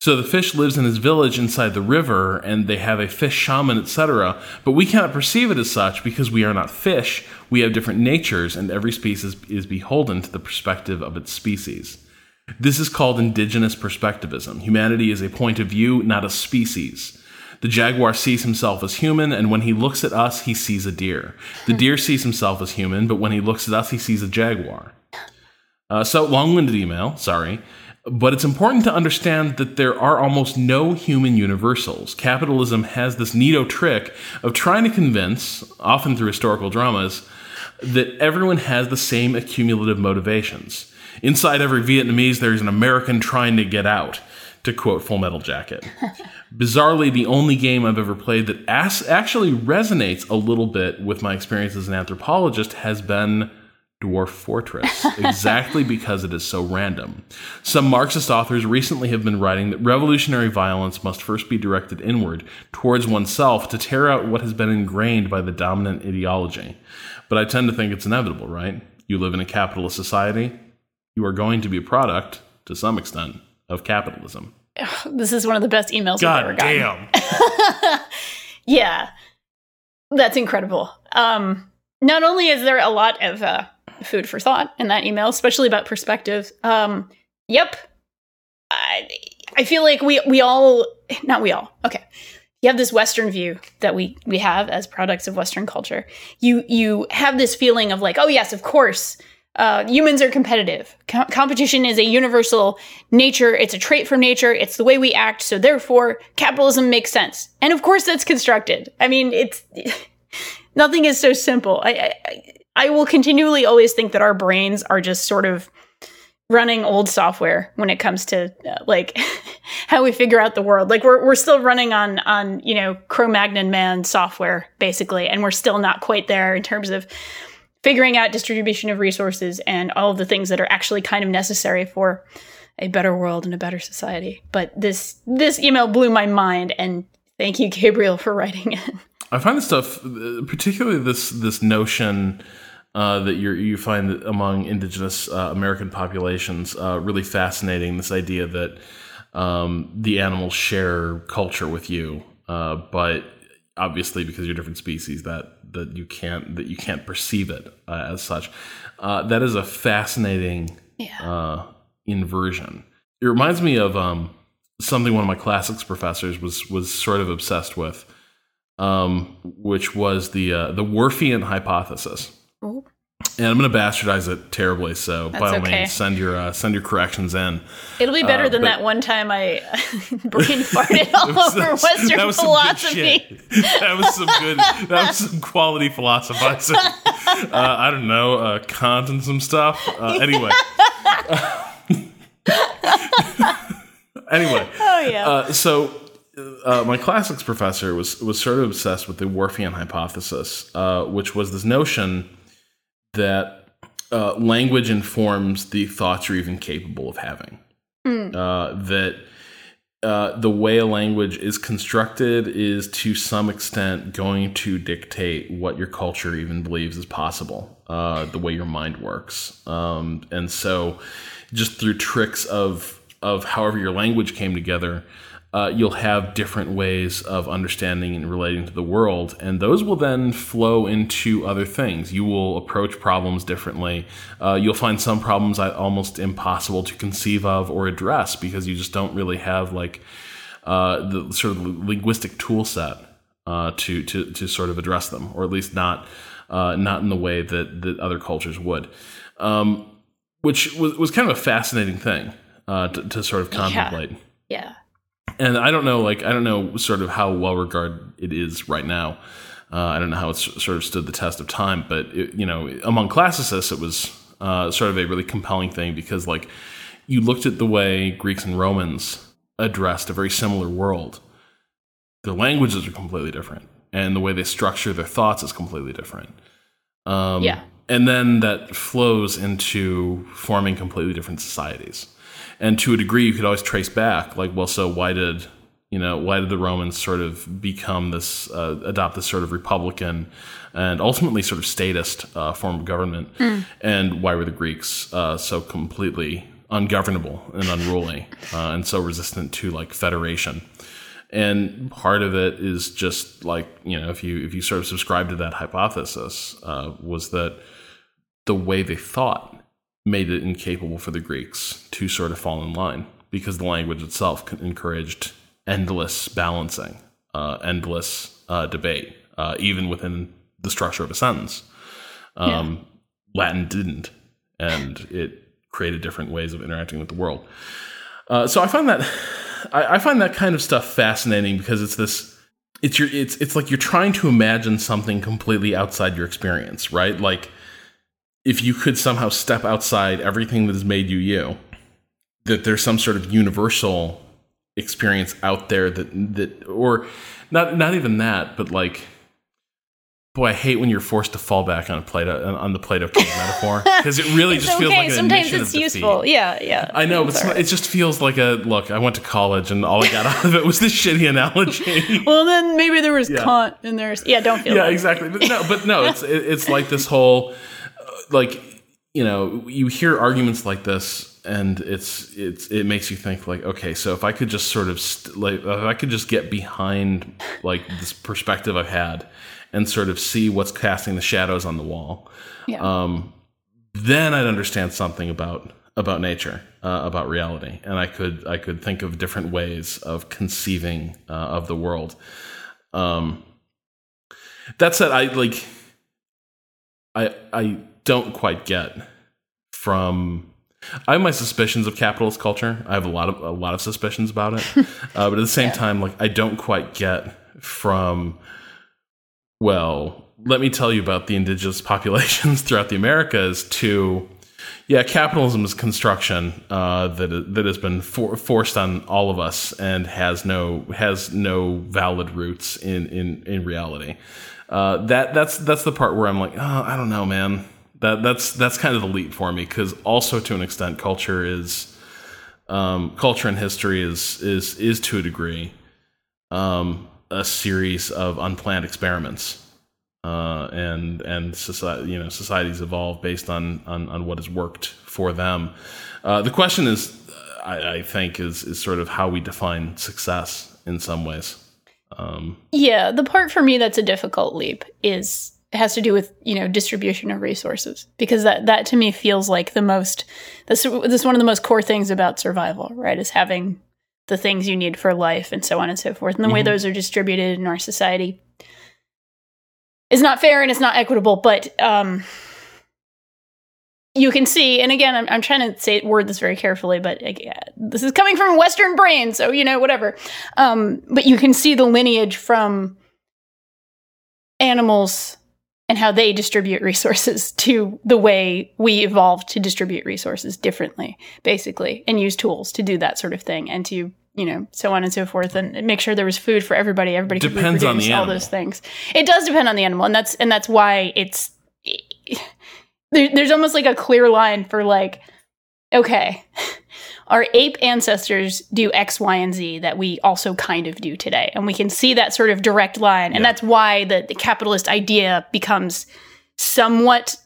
Speaker 2: So the fish lives in his village inside the river, and they have a fish shaman, etc. But we cannot perceive it as such because we are not fish. We have different natures, and every species is beholden to the perspective of its species. This is called indigenous perspectivism. Humanity is a point of view, not a species. The jaguar sees himself as human, and when he looks at us, he sees a deer. The deer sees himself as human, but when he looks at us, he sees a jaguar. Uh, so, long winded email, sorry. But it's important to understand that there are almost no human universals. Capitalism has this neato trick of trying to convince, often through historical dramas, that everyone has the same accumulative motivations. Inside every Vietnamese, there's an American trying to get out, to quote Full Metal Jacket. Bizarrely, the only game I've ever played that as- actually resonates a little bit with my experience as an anthropologist has been Dwarf Fortress, exactly because it is so random. Some Marxist authors recently have been writing that revolutionary violence must first be directed inward, towards oneself, to tear out what has been ingrained by the dominant ideology. But I tend to think it's inevitable, right? You live in a capitalist society, you are going to be a product, to some extent, of capitalism.
Speaker 1: This is one of the best emails I've ever
Speaker 2: God
Speaker 1: gotten.
Speaker 2: damn.
Speaker 1: Yeah, that's incredible. Um, not only is there a lot of uh, food for thought in that email, especially about perspective. Um, yep, I, I feel like we we all not we all okay. You have this Western view that we we have as products of Western culture. You you have this feeling of like, oh yes, of course, uh, humans are competitive. Co- competition is a universal nature. It's a trait from nature. It's the way we act. So therefore, capitalism makes sense. And of course, that's constructed. I mean, it's nothing is so simple. I, I I will continually always think that our brains are just sort of running old software when it comes to uh, like how we figure out the world. Like we're we're still running on on you know Cro-Magnon man software basically, and we're still not quite there in terms of figuring out distribution of resources and all of the things that are actually kind of necessary for a better world and a better society. But this this email blew my mind, and thank you, Gabriel, for writing it.
Speaker 2: I find this stuff, particularly this this notion uh, that you you find among indigenous uh, American populations uh, really fascinating. This idea that um, the animals share culture with you, uh, but obviously because you're different species, that that you can't that you can't perceive it uh, as such. Uh, that is a fascinating
Speaker 1: Yeah.
Speaker 2: inversion. It reminds me of um, something one of my classics professors was was sort of obsessed with, um, which was the uh, the Whorfian hypothesis.
Speaker 1: Ooh.
Speaker 2: And I'm going to bastardize it terribly, so by all
Speaker 1: okay.
Speaker 2: means, send your uh, send your corrections in.
Speaker 1: It'll be better
Speaker 2: Uh,
Speaker 1: than that one time I brain farted all over
Speaker 2: That was-
Speaker 1: Western
Speaker 2: that was
Speaker 1: philosophy.
Speaker 2: That was some good. That was some quality philosophizing. Uh, I don't know, uh, Kant and some stuff. Uh, anyway. anyway,
Speaker 1: Oh yeah.
Speaker 2: uh, so uh, my classics professor was was sort of obsessed with the Whorfian hypothesis, uh, which was this notion that uh, language informs the thoughts you're even capable of having. Uh, that uh, the way a language is constructed is to some extent going to dictate what your culture even believes is possible, uh, the way your mind works. Um, and so, just through tricks of, of however your language came together, uh, you'll have different ways of understanding and relating to the world, and those will then flow into other things. You will approach problems differently. Uh, you'll find some problems almost impossible to conceive of or address because you just don't really have like uh, the sort of linguistic tool set uh, to, to to sort of address them, or at least not uh, not in the way that that other cultures would, um, which was was kind of a fascinating thing uh, to, to sort of contemplate
Speaker 1: yeah.
Speaker 2: And I don't know, like I don't know, sort of how well regarded it is right now. Uh, I don't know how it's sort of stood the test of time, but it, you know, among classicists, it was uh, sort of a really compelling thing because, like, you looked at the way Greeks and Romans addressed a very similar world. Their languages are completely different, and the way they structure their thoughts is completely different. Um,
Speaker 1: Yeah.
Speaker 2: and then that flows into forming completely different societies and to a degree you could always trace back like well so why did you know why did the romans sort of become this uh, adopt this sort of republican and ultimately sort of statist uh, form of government? And why were the greeks uh, so completely ungovernable and unruly uh, and so resistant to like federation? And part of it is just like you know if you if you sort of subscribe to that hypothesis uh, was that the way they thought made it incapable for the Greeks to sort of fall in line because the language itself encouraged endless balancing, uh, endless uh, debate, uh, even within the structure of a sentence. Um, Latin didn't, and it created different ways of interacting with the world. Uh, so I find that I, I find that kind of stuff fascinating because it's this it's your it's it's like you're trying to imagine something completely outside your experience, right? Like if you could somehow step outside everything that has made you you, that there's some sort of universal experience out there that that or not not even that, but like boy, I hate when you're forced to fall back on a Plato on the Plato metaphor because it really just feels like an
Speaker 1: Sometimes it's
Speaker 2: of defeat.
Speaker 1: useful. Yeah, yeah.
Speaker 2: I know, but
Speaker 1: It's all
Speaker 2: it's- it just feels like a look. I went to college, and all I got out of it was this shitty analogy.
Speaker 1: Well, then maybe there was
Speaker 2: Yeah.
Speaker 1: Kant and there's yeah. Don't feel
Speaker 2: yeah, exactly. But no, but no, it's it, it's like this whole like you know you hear arguments like this, and it's it's it makes you think like okay, so if I could just sort of st- like if I could just get behind like this perspective I've had and sort of see what's casting the shadows on the wall,
Speaker 1: Yeah.
Speaker 2: um, then I'd understand something about about nature, uh, about reality, and I could I could think of different ways of conceiving uh, of the world. Um, that said, I like I I don't quite get from. I have my suspicions of capitalist culture. I have a lot of a lot of suspicions about it, uh, but at the same time, like I don't quite get from well let me tell you about the indigenous populations throughout the Americas. To yeah, capitalism is construction uh, that that has been for, forced on all of us and has no has no valid roots in in in reality. Uh, that that's that's the part where I'm like, oh, I don't know, man. That that's that's kind of the leap for me because also to an extent, culture is um, culture and history is is is to a degree um, a series of unplanned experiments uh, and and society, you know, societies evolve based on, on, on what has worked for them. Uh, the question is, I, I, think, is is sort of how we define success in some ways.
Speaker 1: Um, yeah, the part for me that's a difficult leap is has to do with you know distribution of resources because that that to me feels like the most this this is one of the most core things about survival, right? Is having the things you need for life and so on and so forth, and the mm-hmm. way those are distributed in our society is not fair and it's not equitable, but um, you can see, and again, I'm, I'm trying to say word this very carefully, but again, this is coming from a Western brain, so you know, whatever. Um, but you can see the lineage from animals and how they distribute resources to the way we evolved to distribute resources differently, basically, and use tools to do that sort of thing and to you know, so on and so forth, and make sure there was food for everybody. Everybody
Speaker 2: depends
Speaker 1: on
Speaker 2: the
Speaker 1: all those things. It does depend on the animal, and that's and that's why it's there, there's almost like a clear line for like, okay, our ape ancestors do X, Y, and Z that we also kind of do today, and we can see that sort of direct line, and yeah. that's why the, the capitalist idea becomes somewhat.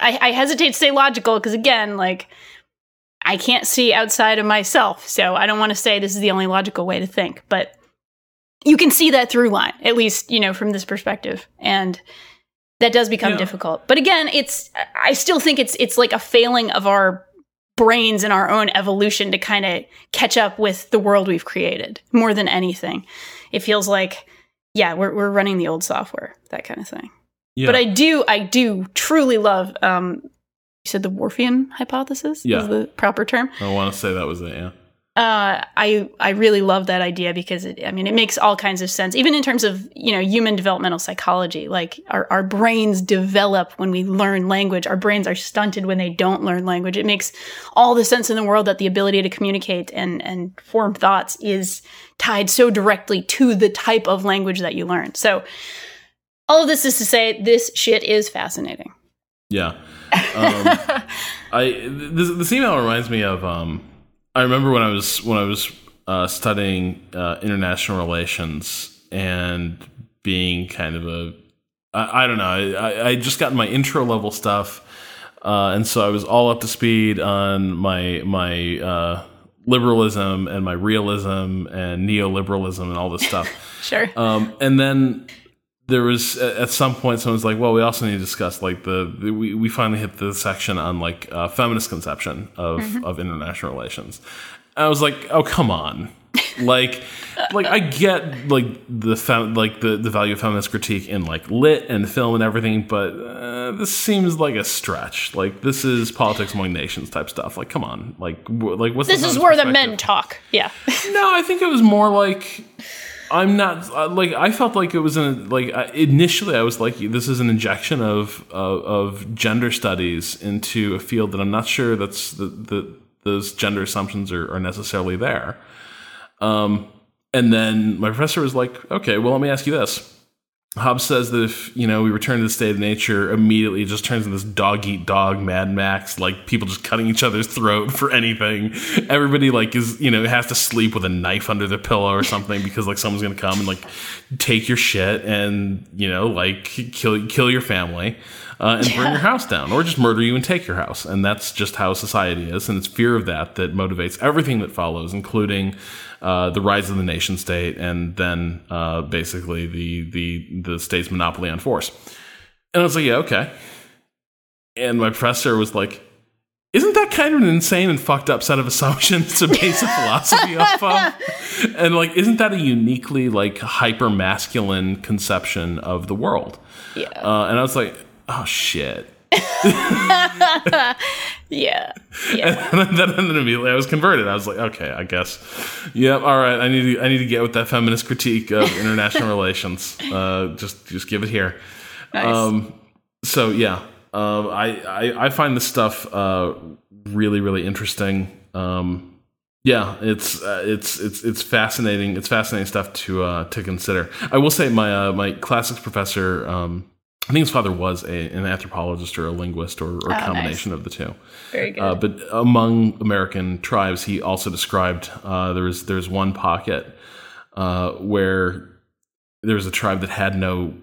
Speaker 1: I, I hesitate to say logical because again, like I can't see outside of myself. So I don't want to say this is the only logical way to think, but you can see that through line, at least, you know, from this perspective. And that does become yeah. difficult. But again, it's I still think it's it's like a failing of our brains and our own evolution to kind of catch up with the world we've created more than anything. It feels like yeah, we're we're running the old software, that kind of thing. Yeah. But I do I do truly love um, you said the Whorfian hypothesis
Speaker 2: yeah.
Speaker 1: is the proper term.
Speaker 2: I want to say that was it, yeah.
Speaker 1: Uh, I I really love that idea because it, I mean it makes all kinds of sense even in terms of you know human developmental psychology. Like our, our brains develop when we learn language. Our brains are stunted when they don't learn language. It makes all the sense in the world that the ability to communicate and and form thoughts is tied so directly to the type of language that you learn. So all of this is to say this shit is fascinating.
Speaker 2: Yeah. Um, I this, this email reminds me of. Um, I remember when I was when I was uh, studying uh, international relations and being kind of a I, I don't know I, I just got my intro level stuff, uh, and so I was all up to speed on my my uh, liberalism and my realism and neoliberalism and all this stuff.
Speaker 1: sure.
Speaker 2: Um, and then there was at some point someone was like, well, we also need to discuss like the, we, we finally hit the section on like uh, feminist conception of mm-hmm. of international relations. I was like, oh come on, like like I get like the fem- like the the value of feminist critique in like lit and film and everything, but uh, this seems like a stretch. Like this is politics among nations type stuff. Like come on, like w- like what's
Speaker 1: this is where the men talk? Yeah.
Speaker 2: no, I think it was more like I'm not uh, like I felt like it was an like uh, initially I was like this is an injection of uh, of gender studies into a field that I'm not sure that's the, the those gender assumptions are, are necessarily there. Um, and then my professor was like, okay, well let me ask you this: Hobbes says that if you know we return to the state of nature, immediately it just turns into this dog eat dog Mad Max, like people just cutting each other's throat for anything. Everybody like is you know has to sleep with a knife under their pillow or something because like someone's gonna come and like take your shit and you know like kill kill your family uh, and yeah. burn your house down or just murder you and take your house. And that's just how society is, and it's fear of that that motivates everything that follows, including uh, the rise of the nation state, and then uh, basically the the the state's monopoly on force. And I was like, yeah, okay. And my professor was like, isn't that kind of an insane and fucked up set of assumptions to base a philosophy off of? And like, isn't that a uniquely like hyper masculine conception of the world?
Speaker 1: Yeah. Uh,
Speaker 2: and I was like, oh shit.
Speaker 1: yeah.
Speaker 2: Yeah. And then, then immediately I was converted. I was like, okay, I guess. Yep. All right. I need to. I need to get with that feminist critique of international relations. Uh, just just give it here.
Speaker 1: Nice.
Speaker 2: Um, so yeah, um, I, I I find this stuff uh, really really interesting. Um, yeah, it's uh, it's it's it's fascinating. It's fascinating stuff to uh, to consider. I will say my uh, my classics professor. Um, I think his father was a, an anthropologist or a linguist or, or a
Speaker 1: Oh,
Speaker 2: combination of the two.
Speaker 1: Very good.
Speaker 2: Uh, but among American tribes, he also described uh, there was there's one pocket uh, where there was a tribe that had no,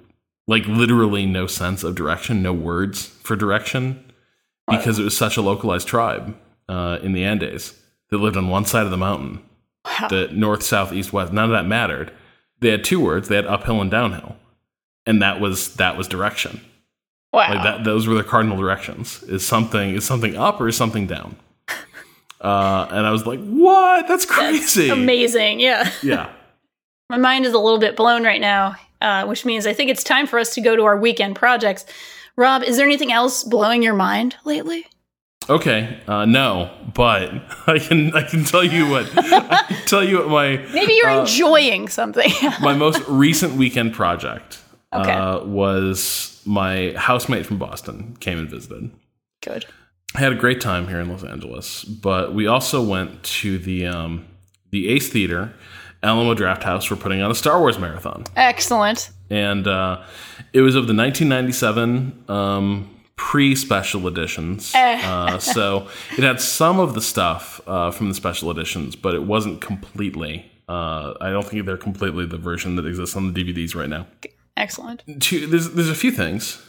Speaker 2: like literally no sense of direction, no words for direction, because it was such a localized tribe uh, in the Andes that lived on one side of the mountain.
Speaker 1: wow.
Speaker 2: The north, south, east, west. None of that mattered. They had two words. They had uphill and downhill, and that was that was direction.
Speaker 1: wow.
Speaker 2: Like that, those were the cardinal directions. Is something is something up or is something down? Uh, and I was like, "What? That's crazy!"
Speaker 1: Amazing. Yeah.
Speaker 2: Yeah.
Speaker 1: My mind is a little bit blown right now, uh, which means I think it's time for us to go to our weekend projects. Rob, is there anything else blowing your mind lately?
Speaker 2: Okay. Uh, no, but I can I can tell you what I can tell you what my
Speaker 1: Maybe you're
Speaker 2: Uh,
Speaker 1: enjoying something.
Speaker 2: my most recent weekend project
Speaker 1: Okay.
Speaker 2: uh, was my housemate from Boston came and visited.
Speaker 1: Good.
Speaker 2: I had a great time here in Los Angeles, but we also went to the um, the Ace Theater, Alamo Drafthouse. We're putting on a Star Wars marathon,
Speaker 1: Excellent.
Speaker 2: and uh, it was of the 1997 um, pre special editions. uh, so it had some of the stuff uh, from the special editions, but it wasn't completely. Uh, I don't think they're completely the version that exists on the DVDs right now
Speaker 1: Excellent.
Speaker 2: two, there's there's a few things.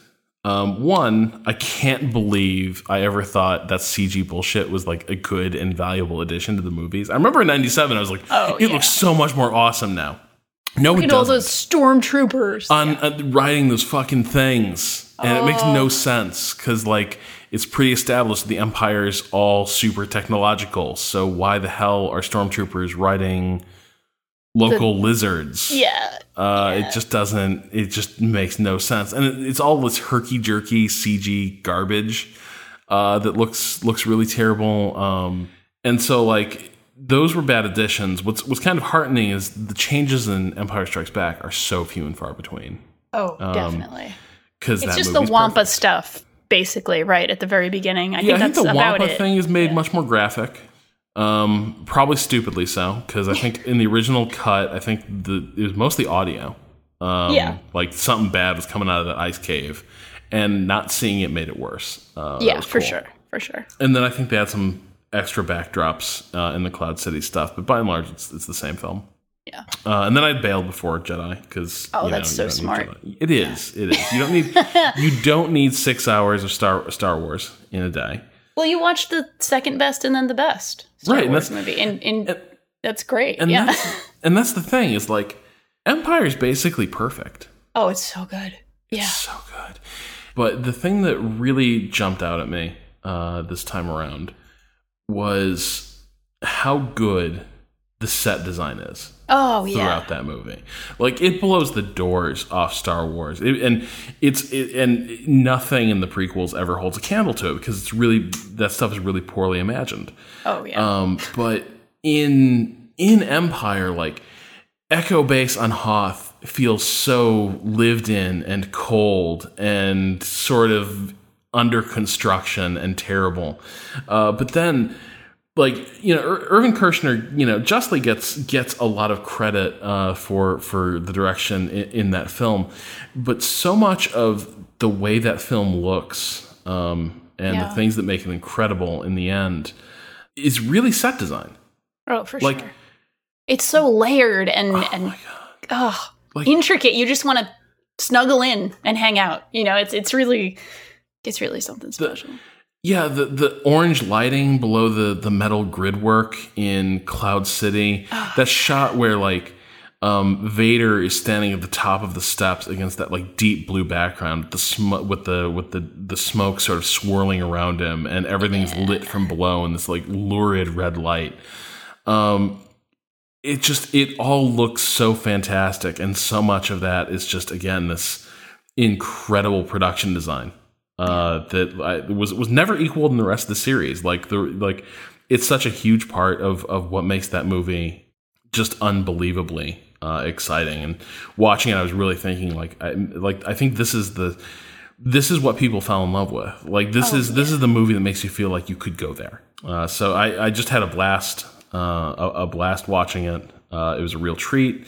Speaker 2: Um, one, I can't believe I ever thought that CG bullshit was like a good and valuable addition to the movies. I remember in '97, I was like,
Speaker 1: Oh,
Speaker 2: it
Speaker 1: yeah.
Speaker 2: looks so much more awesome now. No, it
Speaker 1: Look at all those stormtroopers.
Speaker 2: On uh, riding those fucking things, and it makes
Speaker 1: Oh.
Speaker 2: no sense because like it's pretty established the Empire is all super technological. So why the hell are stormtroopers riding local lizards?
Speaker 1: yeah.
Speaker 2: Uh, It just doesn't. It just makes no sense, and it, it's all this herky jerky CG garbage uh, that looks looks really terrible. Um, and so, like those were bad additions. What's what's kind of heartening is the changes in Empire Strikes Back are so few and far between
Speaker 1: Oh, definitely.
Speaker 2: because
Speaker 1: It's
Speaker 2: that
Speaker 1: just the Wampa
Speaker 2: perfect.
Speaker 1: stuff, basically, right at the very beginning. I
Speaker 2: Yeah,
Speaker 1: think
Speaker 2: I think the Wampa
Speaker 1: it.
Speaker 2: thing is made much more graphic. Um, probably stupidly so, because I think in the original cut, I think the it was mostly audio. Um,
Speaker 1: Yeah.
Speaker 2: like something bad was coming out of that ice cave, and not seeing it made it worse. Uh,
Speaker 1: yeah, for
Speaker 2: cool.
Speaker 1: sure, for sure.
Speaker 2: And then I think they had some extra backdrops uh, in the Cloud City stuff, but by and large, it's it's the same film.
Speaker 1: Yeah.
Speaker 2: Uh, and then I bailed before Jedi because
Speaker 1: Oh, that's so smart.
Speaker 2: It is. It is. You don't need you don't need six hours of Star Star Wars in a day.
Speaker 1: Well, you watched the second best and then the best Star
Speaker 2: Right, and
Speaker 1: Wars
Speaker 2: that's-
Speaker 1: movie, and, and that's great.
Speaker 2: And
Speaker 1: yeah.
Speaker 2: that's and that's the thing is like Empire is basically perfect.
Speaker 1: oh, it's so good. Yeah.
Speaker 2: So good. But the thing that really jumped out at me uh, this time around was how good the set design is
Speaker 1: Oh, yeah.
Speaker 2: throughout that movie. Like it blows the doors off Star Wars, It- and it's it, and nothing in the prequels ever holds a candle to it because it's really that stuff is really poorly imagined.
Speaker 1: Oh, yeah.
Speaker 2: Um, but in in Empire, like Echo Base on Hoth feels so lived in and cold and sort of under construction and terrible. Uh, but then, like you know, Ir- Irvin Kershner, you know, justly gets gets a lot of credit uh, for for the direction in, in that film, but so much of the way that film looks um, and
Speaker 1: Yeah.
Speaker 2: the things that make it incredible in the end is really set design.
Speaker 1: oh, for sure.
Speaker 2: like-
Speaker 1: sure. It's so layered and and oh,
Speaker 2: Like-
Speaker 1: intricate. You just want to snuggle in and hang out. You know, it's it's really it's really something special.
Speaker 2: Yeah, the, the orange lighting below the, the metal grid work in Cloud City. that shot where like um, Vader is standing at the top of the steps against that like deep blue background, with the sm- with the with the the smoke sort of swirling around him, and everything's lit from below in this like lurid red light. Um, it just it all looks so fantastic, and so much of that is just again this incredible production design uh, that I, was was never equaled in the rest of the series. Like the like, it's such a huge part of of what makes that movie just unbelievably uh, exciting. And watching it, I was really thinking like, I, like I think this is the this is what people fell in love with. Like this
Speaker 1: Oh,
Speaker 2: is this is the movie that makes you feel like you could go there. Uh, so I, I just had a blast, uh, a, a blast watching it. Uh, it was a real treat.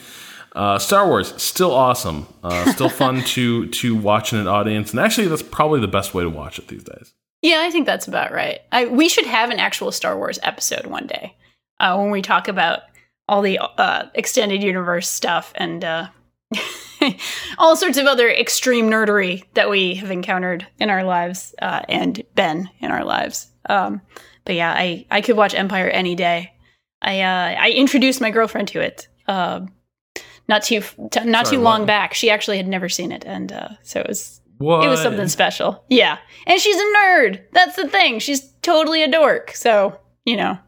Speaker 2: Uh, Star Wars still awesome, uh, still fun to to watch in an audience, and actually that's probably the best way to watch it these days.
Speaker 1: Yeah, I think that's about right. I, we should have an actual Star Wars episode one day uh, when we talk about all the uh, extended universe stuff and uh, all sorts of other extreme nerdery that we have encountered in our lives uh, and been in our lives. Um, but yeah, I, I could watch Empire any day. I uh, I introduced my girlfriend to it. Uh, not too t- not
Speaker 2: Sorry,
Speaker 1: too long
Speaker 2: what?
Speaker 1: back. She actually had never seen it, and uh, so it was
Speaker 2: What?
Speaker 1: it was something special. Yeah. And she's a nerd. That's the thing. She's totally a dork. So, you know,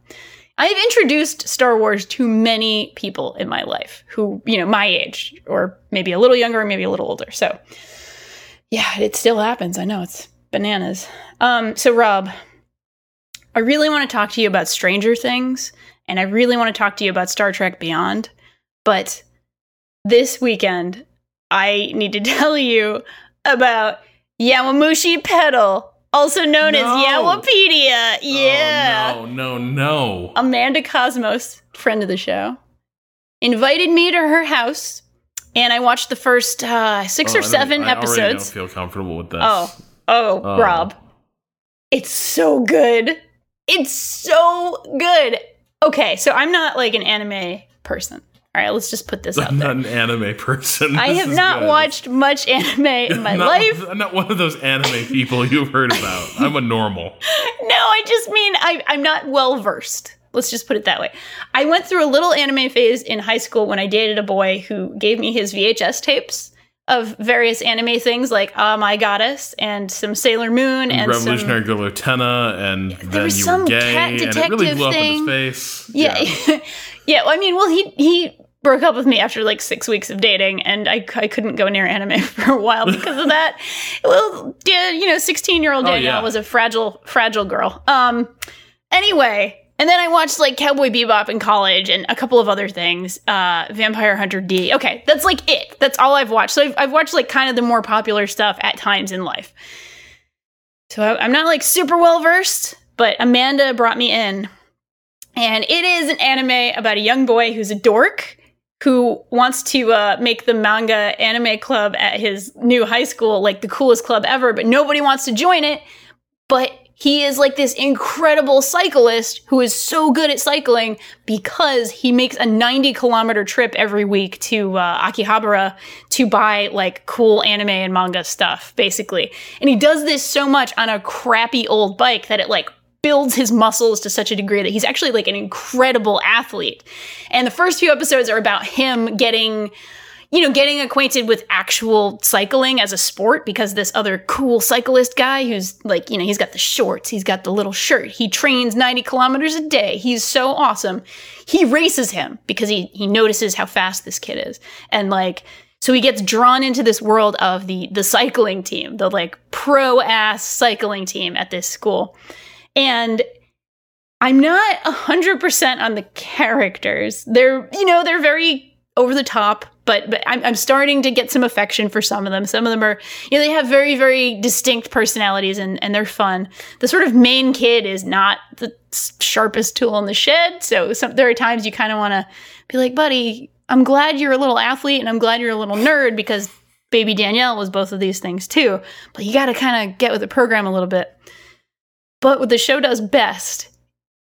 Speaker 1: I've introduced Star Wars to many people in my life who, you know, my age or maybe a little younger or maybe a little older. So, yeah, it still happens. I know it's bananas. Um, so Rob, I really want to talk to you about Stranger Things and I really want to talk to you about Star Trek Beyond, but this weekend I need to tell you about Yowamushi Pedal, also known
Speaker 2: No.
Speaker 1: as Yowapeda. Yeah.
Speaker 2: Oh, no, no, no.
Speaker 1: Amanda Cosmos, friend of the show, invited me to her house, and I watched the first uh, six
Speaker 2: Oh,
Speaker 1: or
Speaker 2: I
Speaker 1: seven
Speaker 2: I
Speaker 1: episodes.
Speaker 2: don't feel comfortable with this.
Speaker 1: Oh, oh,
Speaker 2: Oh.
Speaker 1: Rob. It's so good. It's so good. Okay, so I'm not like an anime person. All right, let's just put this out
Speaker 2: I'm
Speaker 1: there.
Speaker 2: not an anime person.
Speaker 1: I
Speaker 2: This
Speaker 1: have not
Speaker 2: good.
Speaker 1: watched much anime in my
Speaker 2: not,
Speaker 1: life.
Speaker 2: I'm not one of those anime people you've heard about. I'm a normal.
Speaker 1: No, I just mean I, I'm not well versed. Let's just put it that way. I went through a little anime phase in high school when I dated a boy who gave me his VHS tapes of various anime things like Ah My Goddess and some Sailor Moon and some
Speaker 2: Revolutionary Girl Utena, and then
Speaker 1: was
Speaker 2: you
Speaker 1: some
Speaker 2: gay,
Speaker 1: cat
Speaker 2: and it really
Speaker 1: detective
Speaker 2: blew
Speaker 1: thing.
Speaker 2: up in his face.
Speaker 1: Yeah. Yeah. well, I mean, well, he he broke up with me after like six weeks of dating, and I, I couldn't go near anime for a while because of that. well, you know, sixteen year old
Speaker 2: Oh,
Speaker 1: Danielle
Speaker 2: yeah.
Speaker 1: was a fragile fragile girl. Um. Anyway. And then I watched like Cowboy Bebop in college and a couple of other things. Uh, Vampire Hunter D. Okay, that's like it. That's all I've watched. So I've, I've watched like kind of the more popular stuff at times in life. So I, I'm not like super well versed, but Amanda brought me in and it is an anime about a young boy who's a dork who wants to uh, make the manga anime club at his new high school like the coolest club ever, but nobody wants to join it. But he is like this incredible cyclist who is so good at cycling because he makes a 90 kilometer trip every week to uh, Akihabara to buy like cool anime and manga stuff, basically. And he does this so much on a crappy old bike that it like builds his muscles to such a degree that he's actually like an incredible athlete. And the first few episodes are about him getting you know, getting acquainted with actual cycling as a sport because this other cool cyclist guy who's like, you know, he's got the shorts, he's got the little shirt, he trains 90 kilometers a day. He's so awesome. He races him because he he notices how fast this kid is. And like so he gets drawn into this world of the the cycling team, the like pro ass cycling team at this school. And I'm not 100% on the characters. They're, you know, they're very over the top, but, but I'm, I'm starting to get some affection for some of them. Some of them are, you know, they have very, very distinct personalities and, and they're fun. The sort of main kid is not the sharpest tool in the shed. So some, there are times you kind of want to be like, buddy, I'm glad you're a little athlete and I'm glad you're a little nerd because baby Danielle was both of these things too. But you got to kind of get with the program a little bit. But what the show does best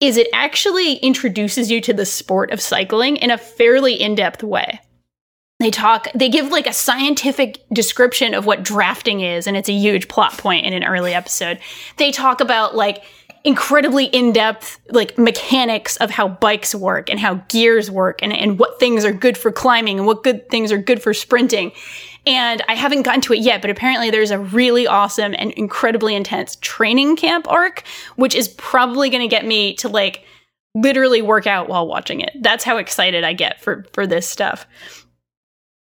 Speaker 1: is it actually introduces you to the sport of cycling in a fairly in-depth way. They talk, they give like a scientific description of what drafting is, and it's a huge plot point in an early episode. They talk about like incredibly in-depth like mechanics of how bikes work and how gears work and, and what things are good for climbing and what good things are good for sprinting. And I haven't gotten to it yet, but apparently there's a really awesome and incredibly intense training camp arc, which is probably going to get me to like literally work out while watching it. That's how excited I get for for this stuff.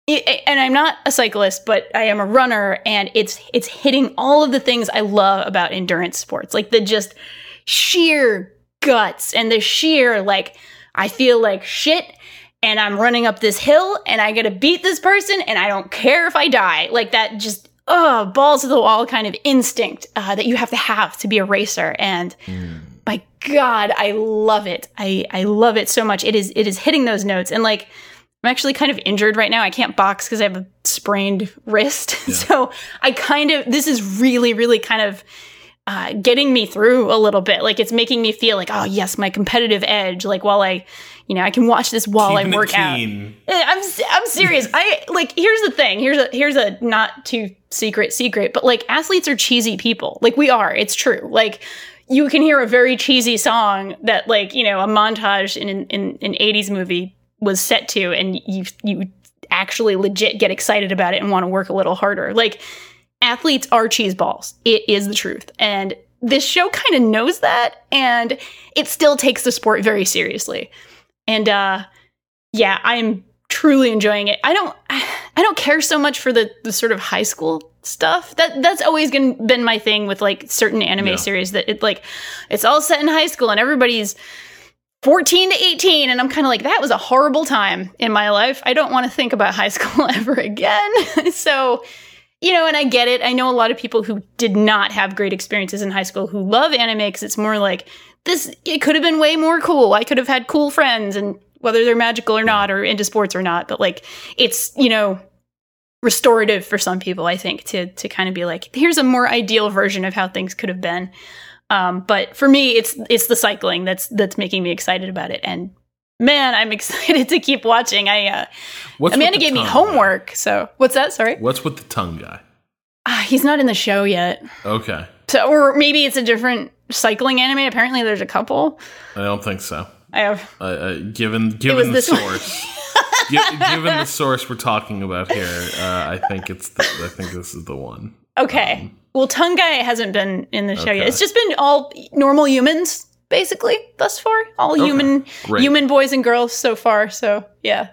Speaker 1: It- and I'm not a cyclist, but I am a runner, and it's it's hitting all of the things I love about endurance sports, like the just sheer guts and the sheer like I feel like shit and I'm running up this hill and I gotta beat this person and I don't care if I die. Like that just, oh, balls to the wall kind of instinct uh, that you have to have to be a racer. And my God, I love it. I, I love it so much. It is, it is hitting those notes. And like, I'm actually kind of injured right now. I can't box because I have a sprained wrist.
Speaker 2: Yeah.
Speaker 1: so I kind of, this is really, really kind of uh, getting me through a little bit. Like it's making me feel like, oh, yes, my competitive edge. Like while I, you know, I can watch this while
Speaker 2: Keeping
Speaker 1: I work out. Eh, I'm I'm serious. I like here's the thing. Here's a here's a not too secret secret, but like athletes are cheesy people. Like we are. It's true. Like you can hear a very cheesy song that like, you know, a montage in an in an 80s movie was set to and you you actually legit get excited about it and want to work a little harder. Like athletes are cheese balls. It is the truth. And this show kind of knows that and it still takes the sport very seriously. And uh yeah, I'm truly enjoying it. I don't I don't care so much for the the sort of high school stuff. That that's always gonna, been my thing with like certain anime
Speaker 2: Yeah.
Speaker 1: series that it like it's all set in high school and everybody's 14 to 18 and I'm kind of like that was a horrible time in my life. I don't want to think about high school ever again. so, you know, and I get it. I know a lot of people who did not have great experiences in high school who love anime because it's more like this it could have been way more cool. I could have had cool friends and whether they're magical or not or into sports or not, but like it's, you know, restorative for some people, I think, to to kind of be like, here's a more ideal version of how things could have been. Um, but for me, it's it's the cycling that's that's making me excited about it. And man, I'm excited to keep watching. I uh,
Speaker 2: What's
Speaker 1: Amanda gave me homework, so what's that? Sorry.
Speaker 2: What's with the tongue guy?
Speaker 1: ah, he's not in the show yet.
Speaker 2: Okay.
Speaker 1: So, or maybe it's a different cycling anime. Apparently, there's a couple.
Speaker 2: I don't think so.
Speaker 1: I have
Speaker 2: Uh, uh, given given the source, gi- given the source we're talking about here, uh, I think it's the, I think this is the one.
Speaker 1: okay. well, Tongue Guy hasn't been in the show
Speaker 2: Okay.
Speaker 1: yet. It's just been all normal humans, basically, thus far. All human
Speaker 2: Great.
Speaker 1: human boys and girls so far. So yeah.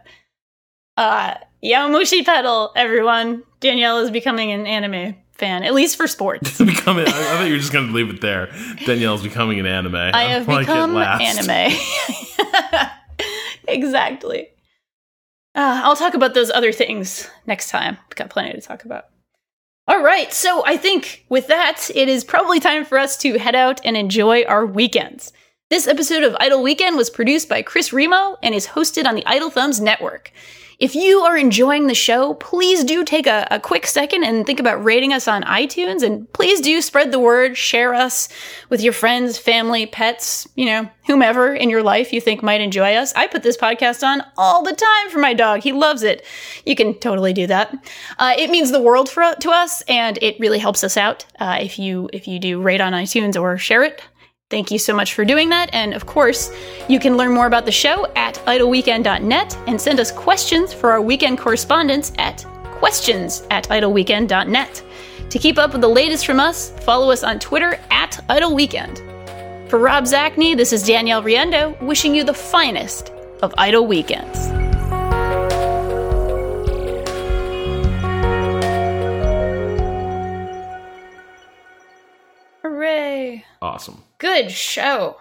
Speaker 1: Uh Yowamushi Pedal, everyone. Danielle is becoming an anime fan, at least for sports.
Speaker 2: becoming. I, I thought you were just going to leave it there. Danielle's becoming an anime.
Speaker 1: I have become anime. exactly. Uh, I'll talk about those other things next time. We've got plenty to talk about. All right, so I think with that, it is probably time for us to head out and enjoy our weekends. This episode of Idle Weekend was produced by Chris Remo and is hosted on the Idle Thumbs Network. If you are enjoying the show, please do take a, a quick second and think about rating us on iTunes. And please do spread the word, share us with your friends, family, pets, you know, whomever in your life you think might enjoy us. I put this podcast on all the time for my dog. He loves it. You can totally do that. Uh, it means the world for, to us, and it really helps us out uh, if you if you do rate on iTunes or share it. Thank you so much for doing that. And of course, you can learn more about the show at idleweekend.net and send us questions for our weekend correspondence at questions at idleweekend.net. To keep up with the latest from us, follow us on Twitter at idleweekend. For Rob Zacny, this is Danielle Riendeau, wishing you the finest of idle weekends. Hooray!
Speaker 2: Awesome.
Speaker 1: Good show.